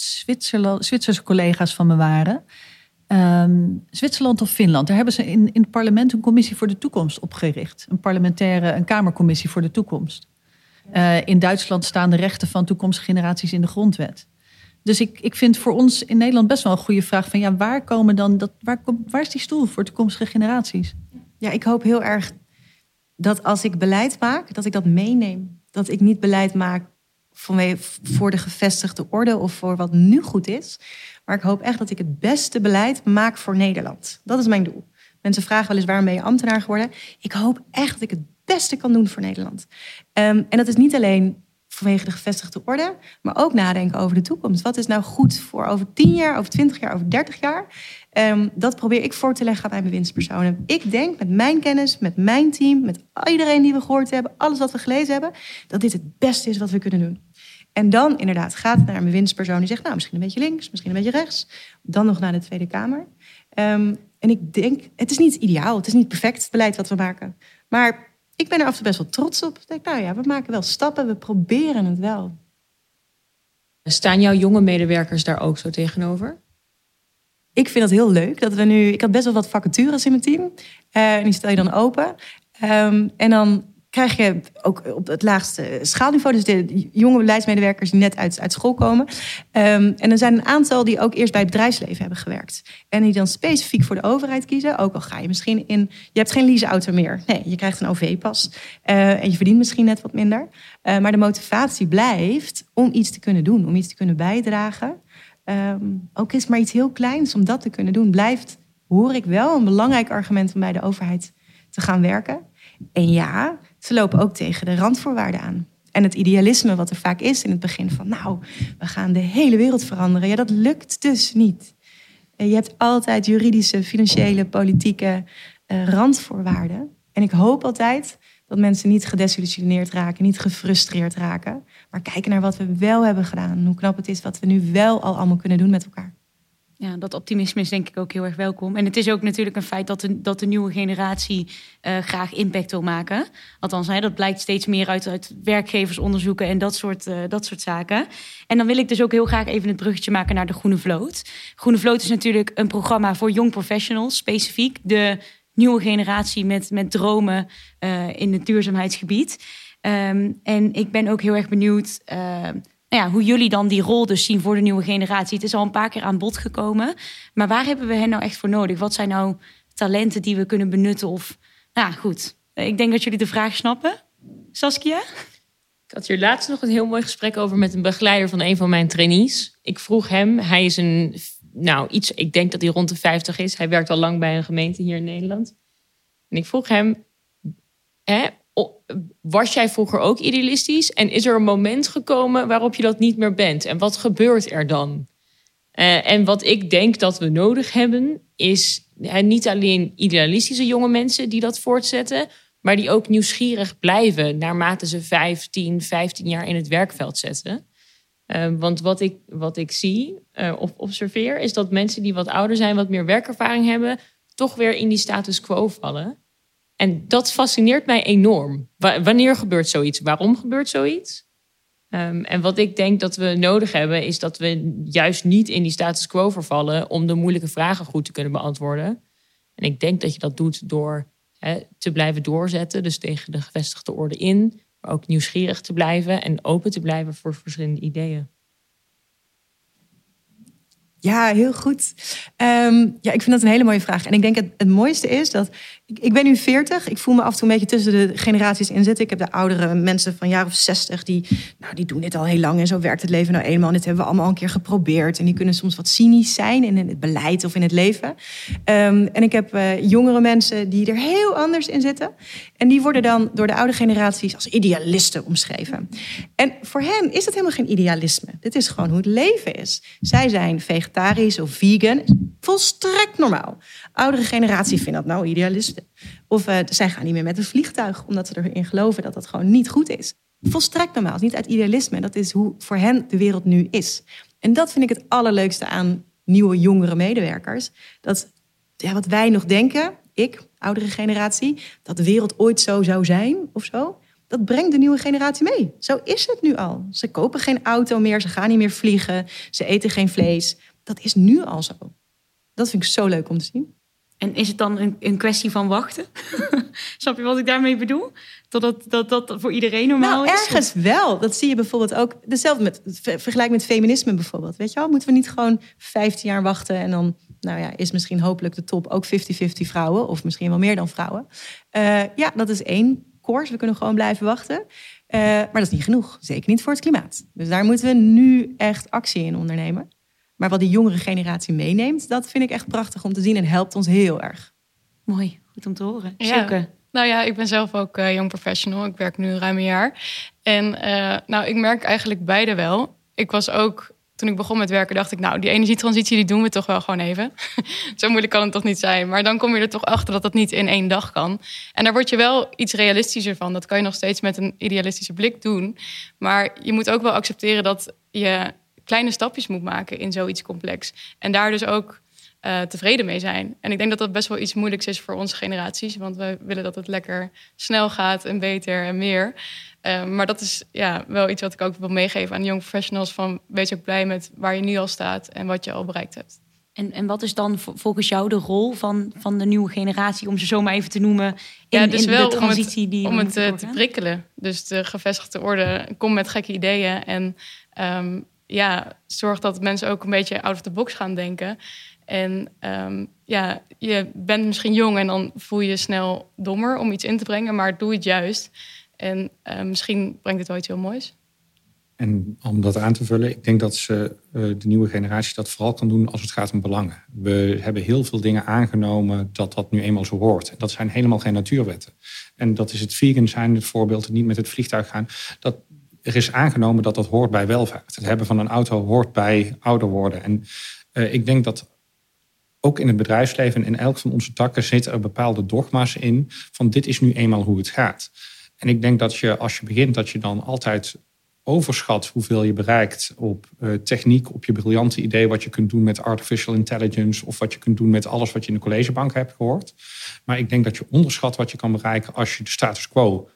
Zwitserse collega's van me waren. Um, Zwitserland of Finland. Daar hebben ze in, in het parlement een commissie voor de toekomst opgericht. Een parlementaire, een kamercommissie voor de toekomst. Uh, in Duitsland staan de rechten van toekomstige generaties in de grondwet. Dus ik, ik vind voor ons in Nederland best wel een goede vraag van ja, waar komen dan dat, waar, waar is die stoel voor toekomstige generaties? Ja, ik hoop heel erg dat als ik beleid maak, dat ik dat meeneem. Dat ik niet beleid maak voor de gevestigde orde of voor wat nu goed is. Maar ik hoop echt dat ik het beste beleid maak voor Nederland. Dat is mijn doel. Mensen vragen wel eens waarom ben je ambtenaar geworden. Ik hoop echt dat ik het beste kan doen voor Nederland. Um, en dat is niet alleen vanwege de gevestigde orde, maar ook nadenken over de toekomst. Wat is nou goed voor over 10 jaar, over 20 jaar, over 30 jaar? Um, dat probeer ik voor te leggen aan mijn bewindspersonen. Ik denk met mijn kennis, met mijn team, met iedereen die we gehoord hebben, alles wat we gelezen hebben, dat dit het beste is wat we kunnen doen. En dan inderdaad gaat het naar een bewindspersoon die zegt, nou misschien een beetje links, misschien een beetje rechts. Dan nog naar de Tweede Kamer. Um, En ik denk, het is niet ideaal, het is niet perfect het beleid wat we maken. Maar ik ben er af en toe best wel trots op. Ik denk, nou ja, we maken wel stappen, we proberen het wel. Staan jouw jonge medewerkers daar ook zo tegenover? Ik vind het heel leuk dat we nu. Ik had best wel wat vacatures in mijn team. Uh, en die stel je dan open. Um, en dan krijg je ook op het laagste schaalniveau, dus de jonge beleidsmedewerkers die net uit, uit school komen. Um, en er zijn een aantal die ook eerst bij het bedrijfsleven hebben gewerkt. En die dan specifiek voor de overheid kiezen. Ook al ga je misschien in. Je hebt geen leaseauto meer. Nee, je krijgt een OV-pas. Uh, en je verdient misschien net wat minder. Uh, maar de motivatie blijft om iets te kunnen doen, om iets te kunnen bijdragen. Um, ook is maar iets heel kleins om dat te kunnen doen, blijft, hoor ik wel, een belangrijk argument om bij de overheid te gaan werken. En ja, ze lopen ook tegen de randvoorwaarden aan. En het idealisme wat er vaak is in het begin van, nou, we gaan de hele wereld veranderen. Ja, dat lukt dus niet. Je hebt altijd juridische, financiële, politieke uh, randvoorwaarden. En ik hoop altijd dat mensen niet gedesillusioneerd raken, niet gefrustreerd raken. Maar kijken naar wat we wel hebben gedaan. Hoe knap het is wat we nu wel al allemaal kunnen doen met elkaar. Ja, dat optimisme is denk ik ook heel erg welkom. En het is ook natuurlijk een feit dat de, dat de nieuwe generatie uh, graag impact wil maken. Althans, hè, dat blijkt steeds meer uit, uit werkgeversonderzoeken en dat soort, uh, dat soort zaken. En dan wil ik dus ook heel graag even het bruggetje maken naar de Groene Vloot. Groene Vloot is natuurlijk een programma voor young professionals, specifiek. De nieuwe generatie met, met dromen uh, in het duurzaamheidsgebied. Um, en ik ben ook heel erg benieuwd nou ja, hoe jullie dan die rol dus zien voor de nieuwe generatie. Het is al een paar keer aan bod gekomen. Maar waar hebben we hen nou echt voor nodig? Wat zijn nou talenten die we kunnen benutten? Of, nou goed, ik denk dat jullie de vraag snappen. Saskia? Ik had hier laatst nog een heel mooi gesprek over met een begeleider van een van mijn trainees. Ik vroeg hem, hij is een nou, iets, ik denk dat hij rond de 50 is. Hij werkt al lang bij een gemeente hier in Nederland. En ik vroeg hem, hè, was jij vroeger ook idealistisch? En is er een moment gekomen waarop je dat niet meer bent? En wat gebeurt er dan? Uh, en wat ik denk dat we nodig hebben, is niet alleen idealistische jonge mensen die dat voortzetten, maar die ook nieuwsgierig blijven naarmate ze 15, 15 jaar in het werkveld zetten. Uh, want wat ik, wat ik zie uh, of observeer, is dat mensen die wat ouder zijn, wat meer werkervaring hebben, toch weer in die status quo vallen. En dat fascineert mij enorm. Wanneer gebeurt zoiets? Waarom gebeurt zoiets? Um, en wat ik denk dat we nodig hebben, is dat we juist niet in die status quo vervallen om de moeilijke vragen goed te kunnen beantwoorden. En ik denk dat je dat doet door te blijven doorzetten, dus tegen de gevestigde orde in, maar ook nieuwsgierig te blijven en open te blijven voor verschillende ideeën. Ja, heel goed. Um, ja, ik vind dat een hele mooie vraag. En ik denk het mooiste is dat. Ik, ben nu 40. Ik voel me af en toe een beetje tussen de generaties in zitten. Ik heb de oudere mensen van jaar of 60 die. Nou, die doen dit al heel lang. En zo werkt het leven nou eenmaal. En dit hebben we allemaal een keer geprobeerd. En die kunnen soms wat cynisch zijn in het beleid of in het leven. Um, en ik heb uh, jongere mensen die er heel anders in zitten. En die worden dan door de oude generaties als idealisten omschreven. En voor hen is het helemaal geen idealisme. Dit is gewoon hoe het leven is. Zij zijn vegetarisch of vegan. Volstrekt normaal. Oudere generatie vindt dat nou idealisten. Of uh, zij gaan niet meer met een vliegtuig, omdat ze erin geloven dat dat gewoon niet goed is. Volstrekt normaal. Niet uit idealisme. Dat is hoe voor hen de wereld nu is. En dat vind ik het allerleukste aan nieuwe, jongere medewerkers. Dat ja, wat wij nog denken, ik, oudere generatie, dat de wereld ooit zo zou zijn of zo. Dat brengt de nieuwe generatie mee. Zo is het nu al. Ze kopen geen auto meer, ze gaan niet meer vliegen, ze eten geen vlees dat is nu al zo. Dat vind ik zo leuk om te zien. En is het dan een, een kwestie van wachten? Snap je wat ik daarmee bedoel? Totdat dat, dat voor iedereen normaal nou, is? ergens wel. Dat zie je bijvoorbeeld ook. Dezelfde met vergelijk met feminisme bijvoorbeeld. Weet je wel, moeten we niet gewoon 15 jaar wachten en dan, nou ja, is misschien hopelijk de top ook 50-50 vrouwen of misschien wel meer dan vrouwen. Uh, ja, dat is één koers. We kunnen gewoon blijven wachten. Uh, maar dat is niet genoeg. Zeker niet voor het klimaat. Dus daar moeten we nu echt actie in ondernemen. Maar wat de jongere generatie meeneemt, dat vind ik echt prachtig om te zien en helpt ons heel erg. Mooi, goed om te horen. Ja. Nou ja, ik ben zelf ook uh, young professional. Ik werk nu ruim een jaar. En uh, nou, ik merk eigenlijk beide wel. Ik was ook, toen ik begon met werken, dacht ik, nou, die energietransitie, die doen we toch wel gewoon even. Zo moeilijk kan het toch niet zijn. Maar dan kom je er toch achter dat dat niet in één dag kan. En daar word je wel iets realistischer van. Dat kan je nog steeds met een idealistische blik doen. Maar je moet ook wel accepteren dat je kleine stapjes moet maken in zoiets complex. En daar dus ook uh, tevreden mee zijn. En ik denk dat dat best wel iets moeilijks is voor onze generaties. Want we willen dat het lekker snel gaat en beter en meer. Uh, maar dat is ja, wel iets wat ik ook wil meegeven aan young professionals. Van wees ook blij met waar je nu al staat en wat je al bereikt hebt. En, en wat is dan volgens jou de rol van, van de nieuwe generatie, om ze zo maar even te noemen, in, ja, dus in wel de transitie om het, die om het uh, te prikkelen. Dus de gevestigde orde, kom met gekke ideeën en um, ja, zorg dat mensen ook een beetje out of the box gaan denken. En um, ja, je bent misschien jong en dan voel je je snel dommer om iets in te brengen, maar doe het juist. En uh, misschien brengt het iets heel moois. En om dat aan te vullen, ik denk dat ze, uh, de nieuwe generatie dat vooral kan doen als het gaat om belangen. We hebben heel veel dingen aangenomen dat dat nu eenmaal zo hoort. Dat zijn helemaal geen natuurwetten. En dat is het vegan zijn, het voorbeeld, niet met het vliegtuig gaan. Dat, er is aangenomen dat dat hoort bij welvaart. Het hebben van een auto hoort bij ouder worden. En uh, ik denk dat ook in het bedrijfsleven, in elk van onze takken, zitten er bepaalde dogma's in van dit is nu eenmaal hoe het gaat. En ik denk dat je als je begint, dat je dan altijd overschat hoeveel je bereikt op uh, techniek, op je briljante idee wat je kunt doen met artificial intelligence of wat je kunt doen met alles wat je in de collegebank hebt gehoord. Maar ik denk dat je onderschat wat je kan bereiken als je de status quo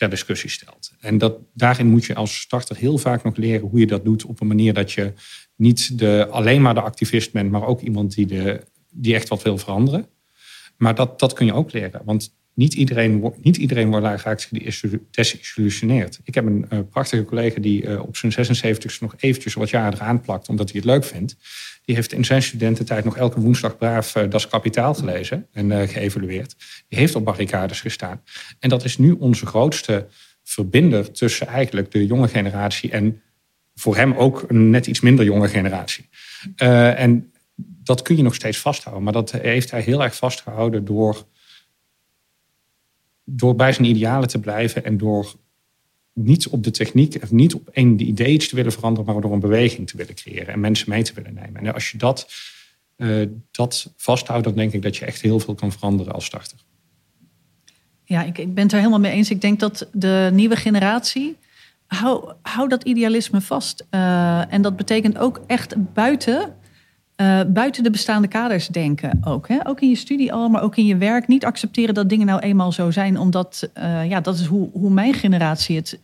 ter discussie stelt. En dat, daarin moet je als starter heel vaak nog leren hoe je dat doet op een manier dat je niet de, alleen maar de activist bent, maar ook iemand die, de, die echt wat wil veranderen. Maar dat, dat kun je ook leren. Want niet iedereen, niet iedereen wordt eigenlijk desillusioneerd. Ik heb een uh, prachtige collega die uh, op zijn 76 nog eventjes wat jaar eraan plakt, omdat hij het leuk vindt. Die heeft in zijn studententijd nog elke woensdag braaf uh, Das Kapitaal gelezen en geëvalueerd. Die heeft op barricades gestaan. En dat is nu onze grootste verbinder tussen eigenlijk de jonge generatie en voor hem ook een net iets minder jonge generatie. en dat kun je nog steeds vasthouden. Maar dat heeft hij heel erg vastgehouden door door bij zijn idealen te blijven en door niet op de techniek, of niet op de idee te willen veranderen, maar door een beweging te willen creëren en mensen mee te willen nemen. En als je dat, uh, dat vasthoudt, dan denk ik dat je echt heel veel kan veranderen als starter. Ja, ik, ik ben het er helemaal mee eens. Ik denk dat de nieuwe generatie. Hou, hou dat idealisme vast. Uh, en dat betekent ook echt buiten uh, buiten de bestaande kaders denken ook. Hè? Ook in je studie al, maar ook in je werk. Niet accepteren dat dingen nou eenmaal zo zijn, omdat uh, ja, dat is hoe, hoe mijn generatie het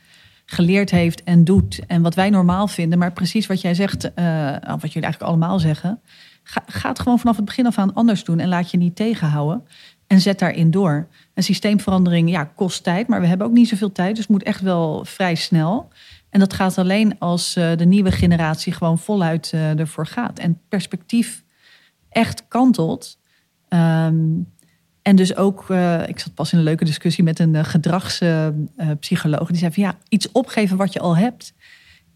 geleerd heeft en doet. En wat wij normaal vinden. Maar precies wat jij zegt, uh, wat jullie eigenlijk allemaal zeggen. Ga, ga het gewoon vanaf het begin af aan anders doen en laat je niet tegenhouden. En zet daarin door. Een systeemverandering ja, kost tijd, maar we hebben ook niet zoveel tijd. Dus het moet echt wel vrij snel. En dat gaat alleen als uh, de nieuwe generatie gewoon voluit uh, ervoor gaat. En perspectief echt kantelt. Um, en dus ook, uh, ik zat pas in een leuke discussie met een gedragspsycholoog. die zei van ja, iets opgeven wat je al hebt,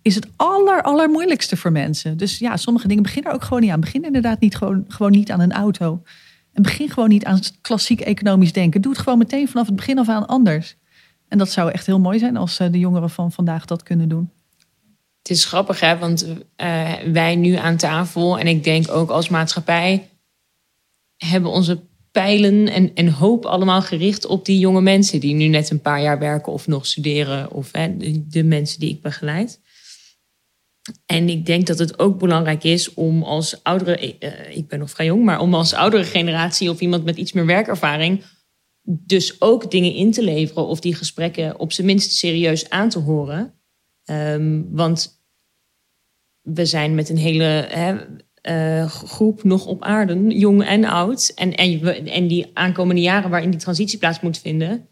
is het aller, allermoeilijkste voor mensen. Dus ja, sommige dingen beginnen ook gewoon niet aan. Begin inderdaad niet gewoon, gewoon niet aan een auto. En begin gewoon niet aan klassiek economisch denken. Doe het gewoon meteen vanaf het begin af aan anders. En dat zou echt heel mooi zijn als eh, de jongeren van vandaag dat kunnen doen. Het is grappig, hè? want uh, wij nu aan tafel en ik denk ook als maatschappij hebben onze pijlen en, en hoop allemaal gericht op die jonge mensen die nu net een paar jaar werken of nog studeren, of hè, de, de mensen die ik begeleid. En ik denk dat het ook belangrijk is om als oudere, uh, ik ben nog vrij jong, maar om als oudere generatie of iemand met iets meer werkervaring dus ook dingen in te leveren of die gesprekken op zijn minst serieus aan te horen. Um, want we zijn met een hele hè, uh, groep nog op aarde, jong en oud. En, en, en die aankomende jaren waarin die transitie plaats moet vinden,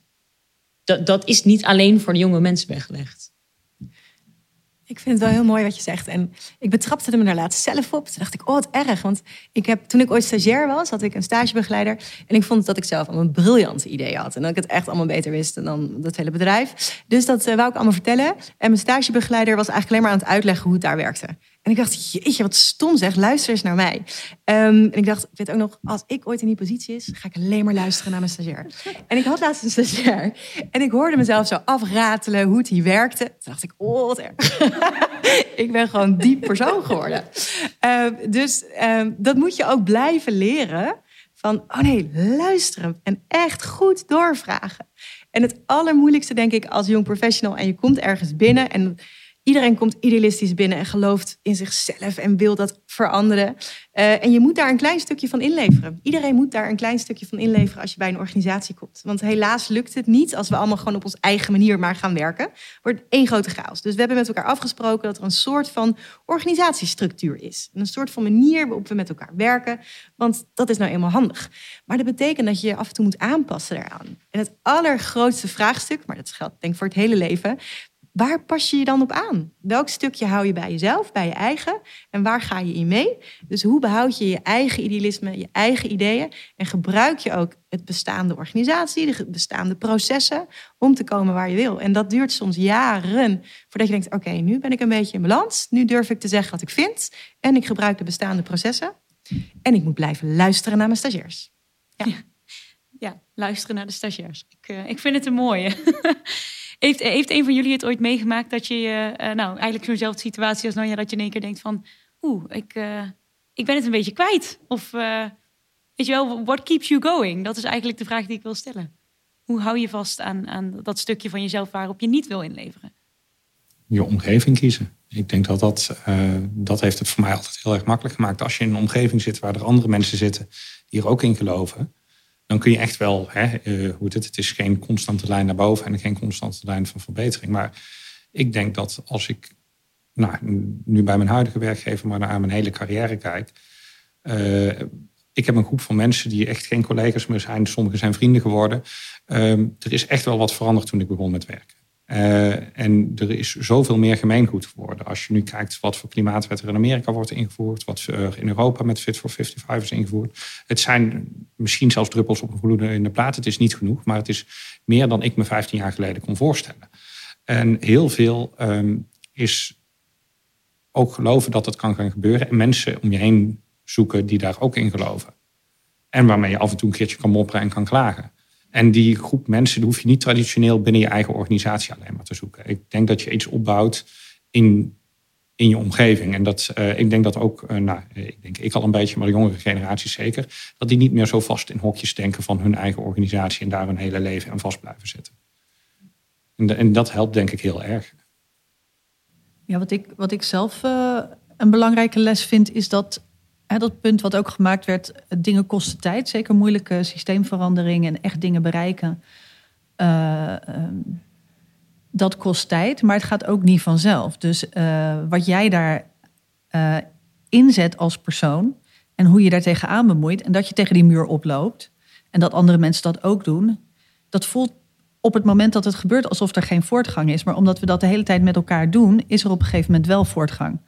dat, dat is niet alleen voor de jonge mensen weggelegd. Ik vind het wel heel mooi wat je zegt. En ik betrapte me daar laatst zelf op. Toen dacht ik, oh wat erg. Want ik heb, toen ik ooit stagiair was, had ik een stagebegeleider. En ik vond dat ik zelf al een briljante idee had. En dat ik het echt allemaal beter wist dan dat hele bedrijf. Dus dat uh, wou ik allemaal vertellen. En mijn stagebegeleider was eigenlijk alleen maar aan het uitleggen hoe het daar werkte. En ik dacht, jeetje, wat stom zeg, luister eens naar mij. Um, en ik dacht, ik weet ook nog, als ik ooit in die positie is, ga ik alleen maar luisteren naar mijn stagiair. En ik had laatst een stagiair. En ik hoorde mezelf zo afratelen hoe het hier werkte. Toen dacht ik, oh, wat erg. ik ben gewoon die persoon geworden. Uh, dus uh, dat moet je ook blijven leren. Van, oh nee, luisteren en echt goed doorvragen. En het allermoeilijkste, denk ik, als jong professional en je komt ergens binnen en Iedereen komt idealistisch binnen en gelooft in zichzelf en wil dat veranderen. Uh, en je moet daar een klein stukje van inleveren. Iedereen moet daar een klein stukje van inleveren als je bij een organisatie komt. Want helaas lukt het niet als we allemaal gewoon op onze eigen manier maar gaan werken. Wordt één grote chaos. Dus we hebben met elkaar afgesproken dat er een soort van organisatiestructuur is. Een soort van manier waarop we met elkaar werken. Want dat is nou eenmaal handig. Maar dat betekent dat je je af en toe moet aanpassen daaraan. En het allergrootste vraagstuk, maar dat geldt denk ik voor het hele leven, waar pas je je dan op aan? Welk stukje hou je bij jezelf, bij je eigen? En waar ga je in mee? Dus hoe behoud je je eigen idealisme, je eigen ideeën? En gebruik je ook het bestaande organisatie, de bestaande processen om te komen waar je wil? En dat duurt soms jaren voordat je denkt: oké, nu ben ik een beetje in balans. Nu durf ik te zeggen wat ik vind. En ik gebruik de bestaande processen. En ik moet blijven luisteren naar mijn stagiairs. Ja, ja, luisteren naar de stagiairs. Ik, uh, ik vind het een mooie. Heeft, heeft een van jullie het ooit meegemaakt dat je uh, nou eigenlijk zo'nzelfde situatie als Nanja, dat je in één keer denkt van, oeh, ik, uh, ik ben het een beetje kwijt. Of weet je wel, what keeps you going? Dat is eigenlijk de vraag die ik wil stellen. Hoe hou je vast aan, aan dat stukje van jezelf waarop je niet wil inleveren? Je omgeving kiezen. Ik denk dat dat, dat heeft het voor mij altijd heel erg makkelijk gemaakt. Als je in een omgeving zit waar er andere mensen zitten die er ook in geloven, dan kun je echt wel, hè, uh, hoe het, het is geen constante lijn naar boven en geen constante lijn van verbetering. Maar ik denk dat als ik nou, nu bij mijn huidige werkgever, maar naar mijn hele carrière kijk. Uh, ik heb een groep van mensen die echt geen collega's meer zijn. Sommigen zijn vrienden geworden. Uh, er is echt wel wat veranderd toen ik begon met werken. Uh, en er is zoveel meer gemeengoed geworden. Als je nu kijkt wat voor klimaatwet er in Amerika wordt ingevoerd, wat er in Europa met Fit for 55 is ingevoerd. Het zijn misschien zelfs druppels op een gloede in de plaat. Het is niet genoeg, maar het is meer dan ik me 15 jaar geleden kon voorstellen. En heel veel um, is ook geloven dat het kan gaan gebeuren en mensen om je heen zoeken die daar ook in geloven. En waarmee je af en toe een keertje kan mopperen en kan klagen. En die groep mensen die hoef je niet traditioneel binnen je eigen organisatie alleen maar te zoeken. Ik denk dat je iets opbouwt in, in je omgeving. En dat, uh, ik denk dat ook, uh, nou, ik denk ik al een beetje, maar de jongere generatie zeker, dat die niet meer zo vast in hokjes denken van hun eigen organisatie en daar hun hele leven aan vast blijven zitten. En, en dat helpt denk ik heel erg. Ja, wat ik, wat ik zelf een belangrijke les vind, is dat dat punt wat ook gemaakt werd, dingen kosten tijd. Zeker moeilijke systeemveranderingen en echt dingen bereiken. Uh, dat kost tijd, maar het gaat ook niet vanzelf. Dus uh, wat jij daar uh, inzet als persoon en hoe je daar tegenaan bemoeit en dat je tegen die muur oploopt en dat andere mensen dat ook doen, dat voelt op het moment dat het gebeurt alsof er geen voortgang is. Maar omdat we dat de hele tijd met elkaar doen, is er op een gegeven moment wel voortgang.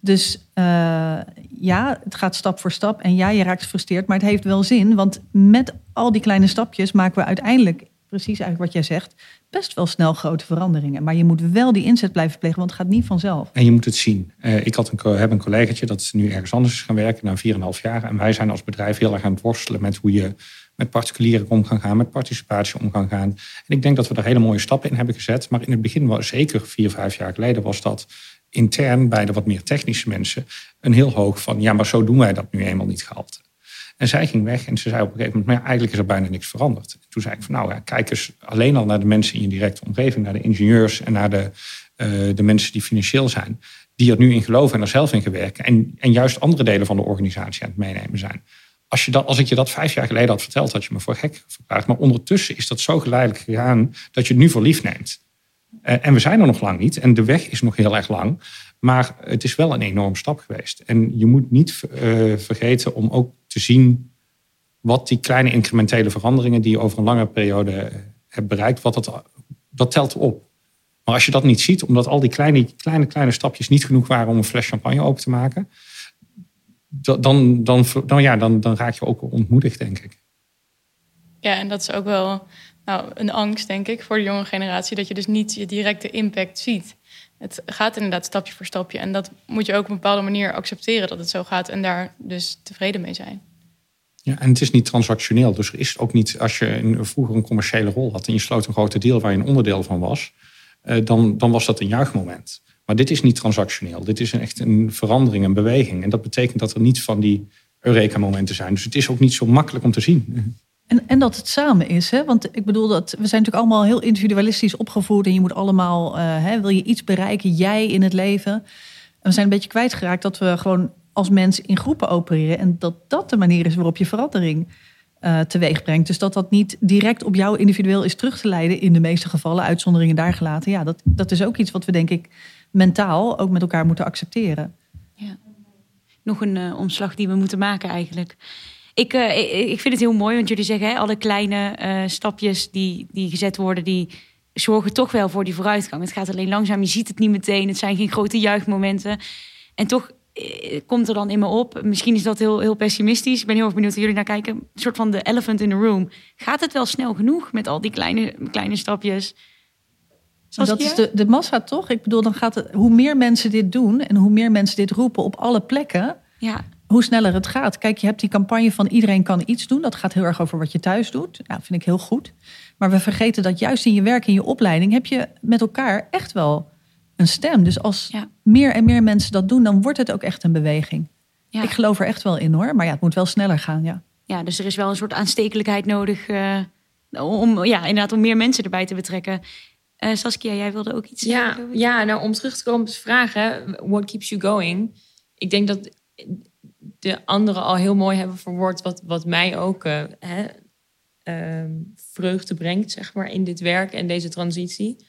Dus uh, ja, het gaat stap voor stap. En ja, je raakt gefrustreerd, maar het heeft wel zin. Want met al die kleine stapjes maken we uiteindelijk, precies eigenlijk wat jij zegt, best wel snel grote veranderingen. Maar je moet wel die inzet blijven plegen, want het gaat niet vanzelf. En je moet het zien. Uh, ik had een, heb een collegaatje dat nu ergens anders is gaan werken na 4,5 jaar. En wij zijn als bedrijf heel erg aan het worstelen met hoe je met particulieren om kan gaan, met participatie om kan gaan. En ik denk dat we daar hele mooie stappen in hebben gezet. Maar in het begin, was, zeker vier, vijf jaar geleden, was dat intern bij de wat meer technische mensen een heel hoog van ja, maar zo doen wij dat nu eenmaal niet gehalte. En zij ging weg en ze zei op een gegeven moment, maar eigenlijk is er bijna niks veranderd. En toen zei ik van nou ja, kijk eens alleen al naar de mensen in je directe omgeving, naar de ingenieurs en naar de, uh, de mensen die financieel zijn, die er nu in geloven en er zelf in gewerken en, en juist andere delen van de organisatie aan het meenemen zijn. Als, je dat, als ik je dat vijf jaar geleden had verteld, had je me voor gek verklaard. Maar ondertussen is dat zo geleidelijk gegaan dat je het nu voor lief neemt. Uh, en we zijn er nog lang niet. En de weg is nog heel erg lang. Maar het is wel een enorme stap geweest. En je moet niet uh, vergeten om ook te zien wat die kleine incrementele veranderingen die je over een lange periode hebt bereikt, wat dat, dat telt op. Maar als je dat niet ziet, omdat al die kleine, kleine, kleine stapjes niet genoeg waren om een fles champagne open te maken, dan, dan, dan, ja, dan, dan raak je ook ontmoedigd, denk ik. Ja, en dat is ook wel nou, een angst, denk ik, voor de jonge generatie, dat je dus niet je directe impact ziet. Het gaat inderdaad stapje voor stapje. En dat moet je ook op een bepaalde manier accepteren dat het zo gaat en daar dus tevreden mee zijn. Ja, en het is niet transactioneel. Dus er is ook niet, als je vroeger een commerciële rol had en je sloot een grote deal waar je een onderdeel van was, eh, dan, dan was dat een juichmoment. Maar dit is niet transactioneel. Dit is echt een verandering, een beweging. En dat betekent dat er niet van die Eureka-momenten zijn. Dus het is ook niet zo makkelijk om te zien. En, en dat het samen is, hè? want ik bedoel dat we zijn natuurlijk allemaal heel individualistisch opgevoed en je moet allemaal, uh, hè, wil je iets bereiken, jij in het leven. En we zijn een beetje kwijtgeraakt dat we gewoon als mens in groepen opereren en dat dat de manier is waarop je verandering uh, teweeg brengt. Dus dat dat niet direct op jou individueel is terug te leiden, in de meeste gevallen, uitzonderingen daar gelaten. Ja, dat, dat is ook iets wat we denk ik mentaal ook met elkaar moeten accepteren. Ja. Nog een uh, omslag die we moeten maken eigenlijk. Ik, uh, ik vind het heel mooi, want jullie zeggen hè, alle kleine uh, stapjes die, die gezet worden, die zorgen toch wel voor die vooruitgang. Het gaat alleen langzaam, je ziet het niet meteen, het zijn geen grote juichmomenten. En toch komt er dan in me op, misschien is dat heel, heel pessimistisch, ik ben heel erg benieuwd hoe jullie naar kijken, een soort van de elephant in the room. Gaat het wel snel genoeg met al die kleine, kleine stapjes? dat is de, de massa toch? Ik bedoel, dan gaat het, hoe meer mensen dit doen en hoe meer mensen dit roepen op alle plekken, ja. Hoe sneller het gaat. Kijk, je hebt die campagne van iedereen kan iets doen. Dat gaat heel erg over wat je thuis doet. Nou, vind ik heel goed. Maar we vergeten dat juist in je werk, in je opleiding, heb je met elkaar echt wel een stem. Dus als ja. meer en meer mensen dat doen, dan wordt het ook echt een beweging. Ja. Ik geloof er echt wel in hoor, maar ja, het moet wel sneller gaan. Ja, ja dus er is wel een soort aanstekelijkheid nodig uh, om, ja, inderdaad, om meer mensen erbij te betrekken. Uh, Saskia, jij wilde ook iets ja, zeggen? Ja, nou om terug te komen op de vraag, hè, what keeps you going? Ik denk dat de anderen al heel mooi hebben verwoord wat, wat mij ook uh, hè, uh, vreugde brengt, zeg maar, in dit werk en deze transitie.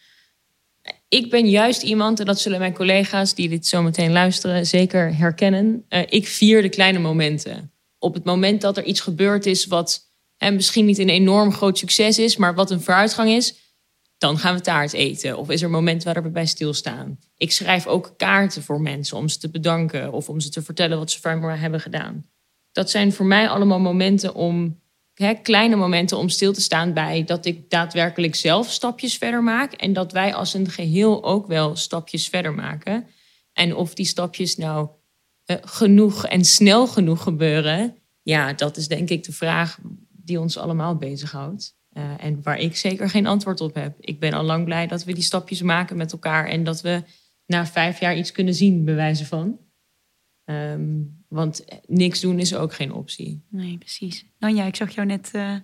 Ik ben juist iemand, en dat zullen mijn collega's die dit zo meteen luisteren zeker herkennen. Uh, ik vier de kleine momenten. Op het moment dat er iets gebeurd is wat hè, misschien niet een enorm groot succes is, maar wat een vooruitgang is, dan gaan we taart eten. Of is er een moment waar we bij stilstaan. Ik schrijf ook kaarten voor mensen om ze te bedanken of om ze te vertellen wat ze voor me hebben gedaan. Dat zijn voor mij allemaal momenten om, hè, kleine momenten om stil te staan bij dat ik daadwerkelijk zelf stapjes verder maak en dat wij als een geheel ook wel stapjes verder maken. En of die stapjes nou uh, genoeg en snel genoeg gebeuren, ja, dat is denk ik de vraag die ons allemaal bezighoudt. Uh, en waar ik zeker geen antwoord op heb. Ik ben al lang blij dat we die stapjes maken met elkaar en dat we na vijf jaar iets kunnen zien, bewijzen van. Um, want niks doen is ook geen optie. Nee, precies. Nanja, ik zag jou net. Uh,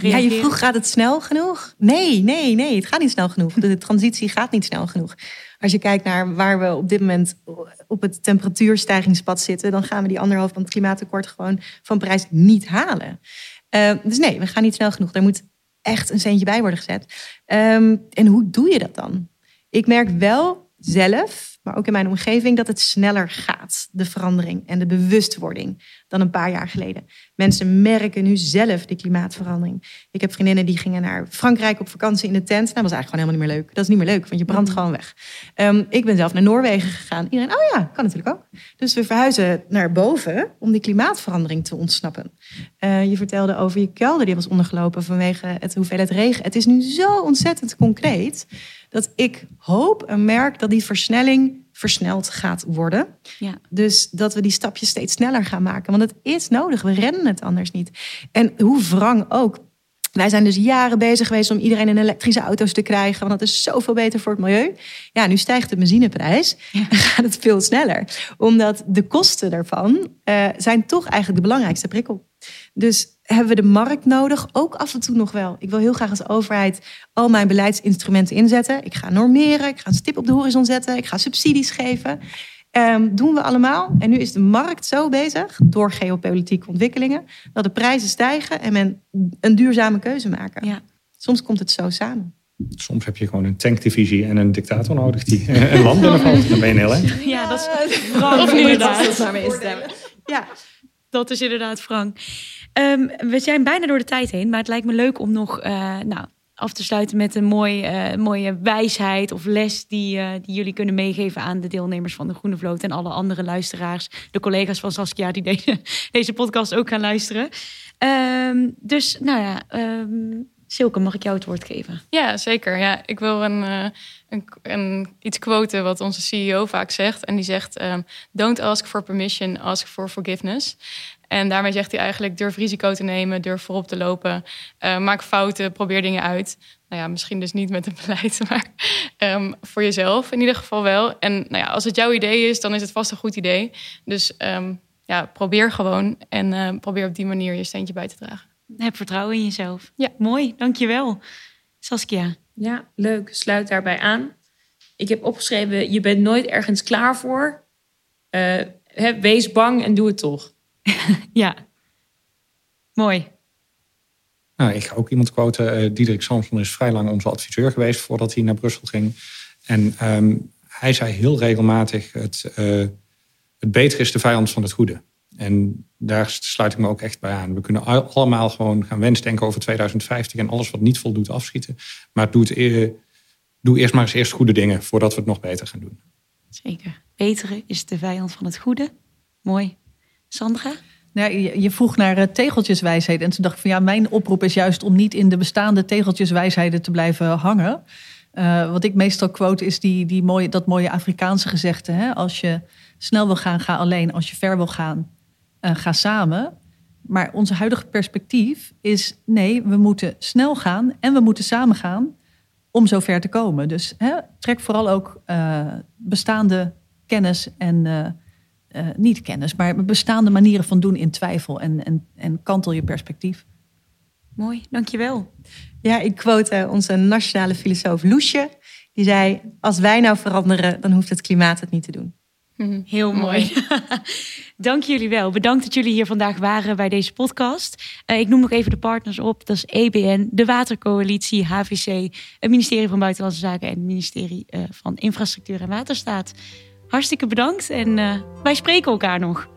ja, je vroeg, gaat het snel genoeg? Nee, nee, nee, het gaat niet snel genoeg. De transitie gaat niet snel genoeg. Als je kijkt naar waar we op dit moment op het temperatuurstijgingspad zitten, dan gaan we die anderhalf van het klimaatakkoord gewoon van prijs niet halen. Uh, dus nee, we gaan niet snel genoeg. Daar moet echt een centje bij worden gezet. Um, en hoe doe je dat dan? Ik merk wel zelf, maar ook in mijn omgeving, dat het sneller gaat, de verandering en de bewustwording, dan een paar jaar geleden. Mensen merken nu zelf de klimaatverandering. Ik heb vriendinnen die gingen naar Frankrijk op vakantie in de tent. Nou, dat was eigenlijk gewoon helemaal niet meer leuk. Dat is niet meer leuk, want je brandt gewoon weg. Um, ik ben zelf naar Noorwegen gegaan. Iedereen, oh ja, kan natuurlijk ook. Dus we verhuizen naar boven om die klimaatverandering te ontsnappen. Uh, je vertelde over je kelder, die was ondergelopen vanwege het hoeveelheid regen. Het is nu zo ontzettend concreet dat ik hoop en merk dat die versnelling versneld gaat worden. Ja. Dus dat we die stapjes steeds sneller gaan maken. Want het is nodig, we rennen het anders niet. En hoe wrang ook. Wij zijn dus jaren bezig geweest om iedereen in elektrische auto's te krijgen. Want dat is zoveel beter voor het milieu. Ja, nu stijgt de benzineprijs ja. en gaat het veel sneller. Omdat de kosten daarvan uh, zijn toch eigenlijk de belangrijkste prikkel. Dus hebben we de markt nodig? Ook af en toe nog wel. Ik wil heel graag als overheid al mijn beleidsinstrumenten inzetten. Ik ga normeren, ik ga een stip op de horizon zetten, ik ga subsidies geven. Um, doen we allemaal. En nu is de markt zo bezig, door geopolitieke ontwikkelingen, dat de prijzen stijgen en men een duurzame keuze maken. Ja. Soms komt het zo samen. Soms heb je gewoon een tankdivisie en een dictator nodig die een land binnenvalt. Dan ben je heel hè? Ja, dat is Frank. Of instemmen. Ja, dat is inderdaad Frank. Um, we zijn bijna door de tijd heen, maar het lijkt me leuk om nog uh, nou, af te sluiten met een mooi, uh, mooie wijsheid of les die, uh, die jullie kunnen meegeven aan de deelnemers van de Groene Vloot en alle andere luisteraars, de collega's van Saskia die deze, deze podcast ook gaan luisteren. Um, dus nou ja, um, Silke, mag ik jou het woord geven? Ja, zeker. Ja, ik wil een, uh, een, een, iets quoten wat onze CEO vaak zegt. En die zegt: um, Don't ask for permission, ask for forgiveness. En daarmee zegt hij eigenlijk: durf risico te nemen, durf voorop te lopen, uh, maak fouten, probeer dingen uit. Nou ja, misschien dus niet met het beleid, maar um, voor jezelf in ieder geval wel. En nou ja, als het jouw idee is, dan is het vast een goed idee. Dus um, ja, probeer gewoon en uh, probeer op die manier je steentje bij te dragen. Heb vertrouwen in jezelf. Ja. Mooi, dankjewel. Saskia. Ja, leuk. Sluit daarbij aan. Ik heb opgeschreven, je bent nooit ergens klaar voor. Uh, wees bang en doe het toch. ja. Mooi. Nou, ik ga ook iemand quoten. Uh, Diederik Samson is vrij lang onze adviseur geweest voordat hij naar Brussel ging. En um, hij zei heel regelmatig: het, uh, het beter is de vijand van het goede. En daar sluit ik me ook echt bij aan. We kunnen allemaal gewoon gaan wensdenken over 2050 en alles wat niet voldoet afschieten. Maar doe, het, e-, doe eerst maar eens eerst goede dingen voordat we het nog beter gaan doen. Zeker. Betere is de vijand van het goede. Mooi. Sandra? Nou, je vroeg naar eh, tegeltjeswijsheden. En toen dacht ik van ja, mijn oproep is juist om niet in de bestaande tegeltjeswijsheden te blijven hangen. Uh, wat ik meestal quote is die, die mooie, dat mooie Afrikaanse gezegde. Hè? Als je snel wil gaan, ga alleen. Als je ver wil gaan, uh, ga samen. Maar onze huidige perspectief is nee, we moeten snel gaan en we moeten samen gaan om zo ver te komen. Dus hè, trek vooral ook bestaande kennis en uh, niet kennis, maar bestaande manieren van doen in twijfel en, en, en kantel je perspectief. Mooi, dankjewel. Ja, ik quote onze nationale filosoof Loesje. Die zei, als wij nou veranderen, dan hoeft het klimaat het niet te doen. Mhm. Heel mooi. Dank jullie wel. Bedankt dat jullie hier vandaag waren bij deze podcast. Uh, ik noem nog even de partners op. Dat is EBN, de Watercoalitie, HVC, het ministerie van Buitenlandse Zaken en het ministerie uh, van Infrastructuur en Waterstaat. Hartstikke bedankt en uh, wij spreken elkaar nog.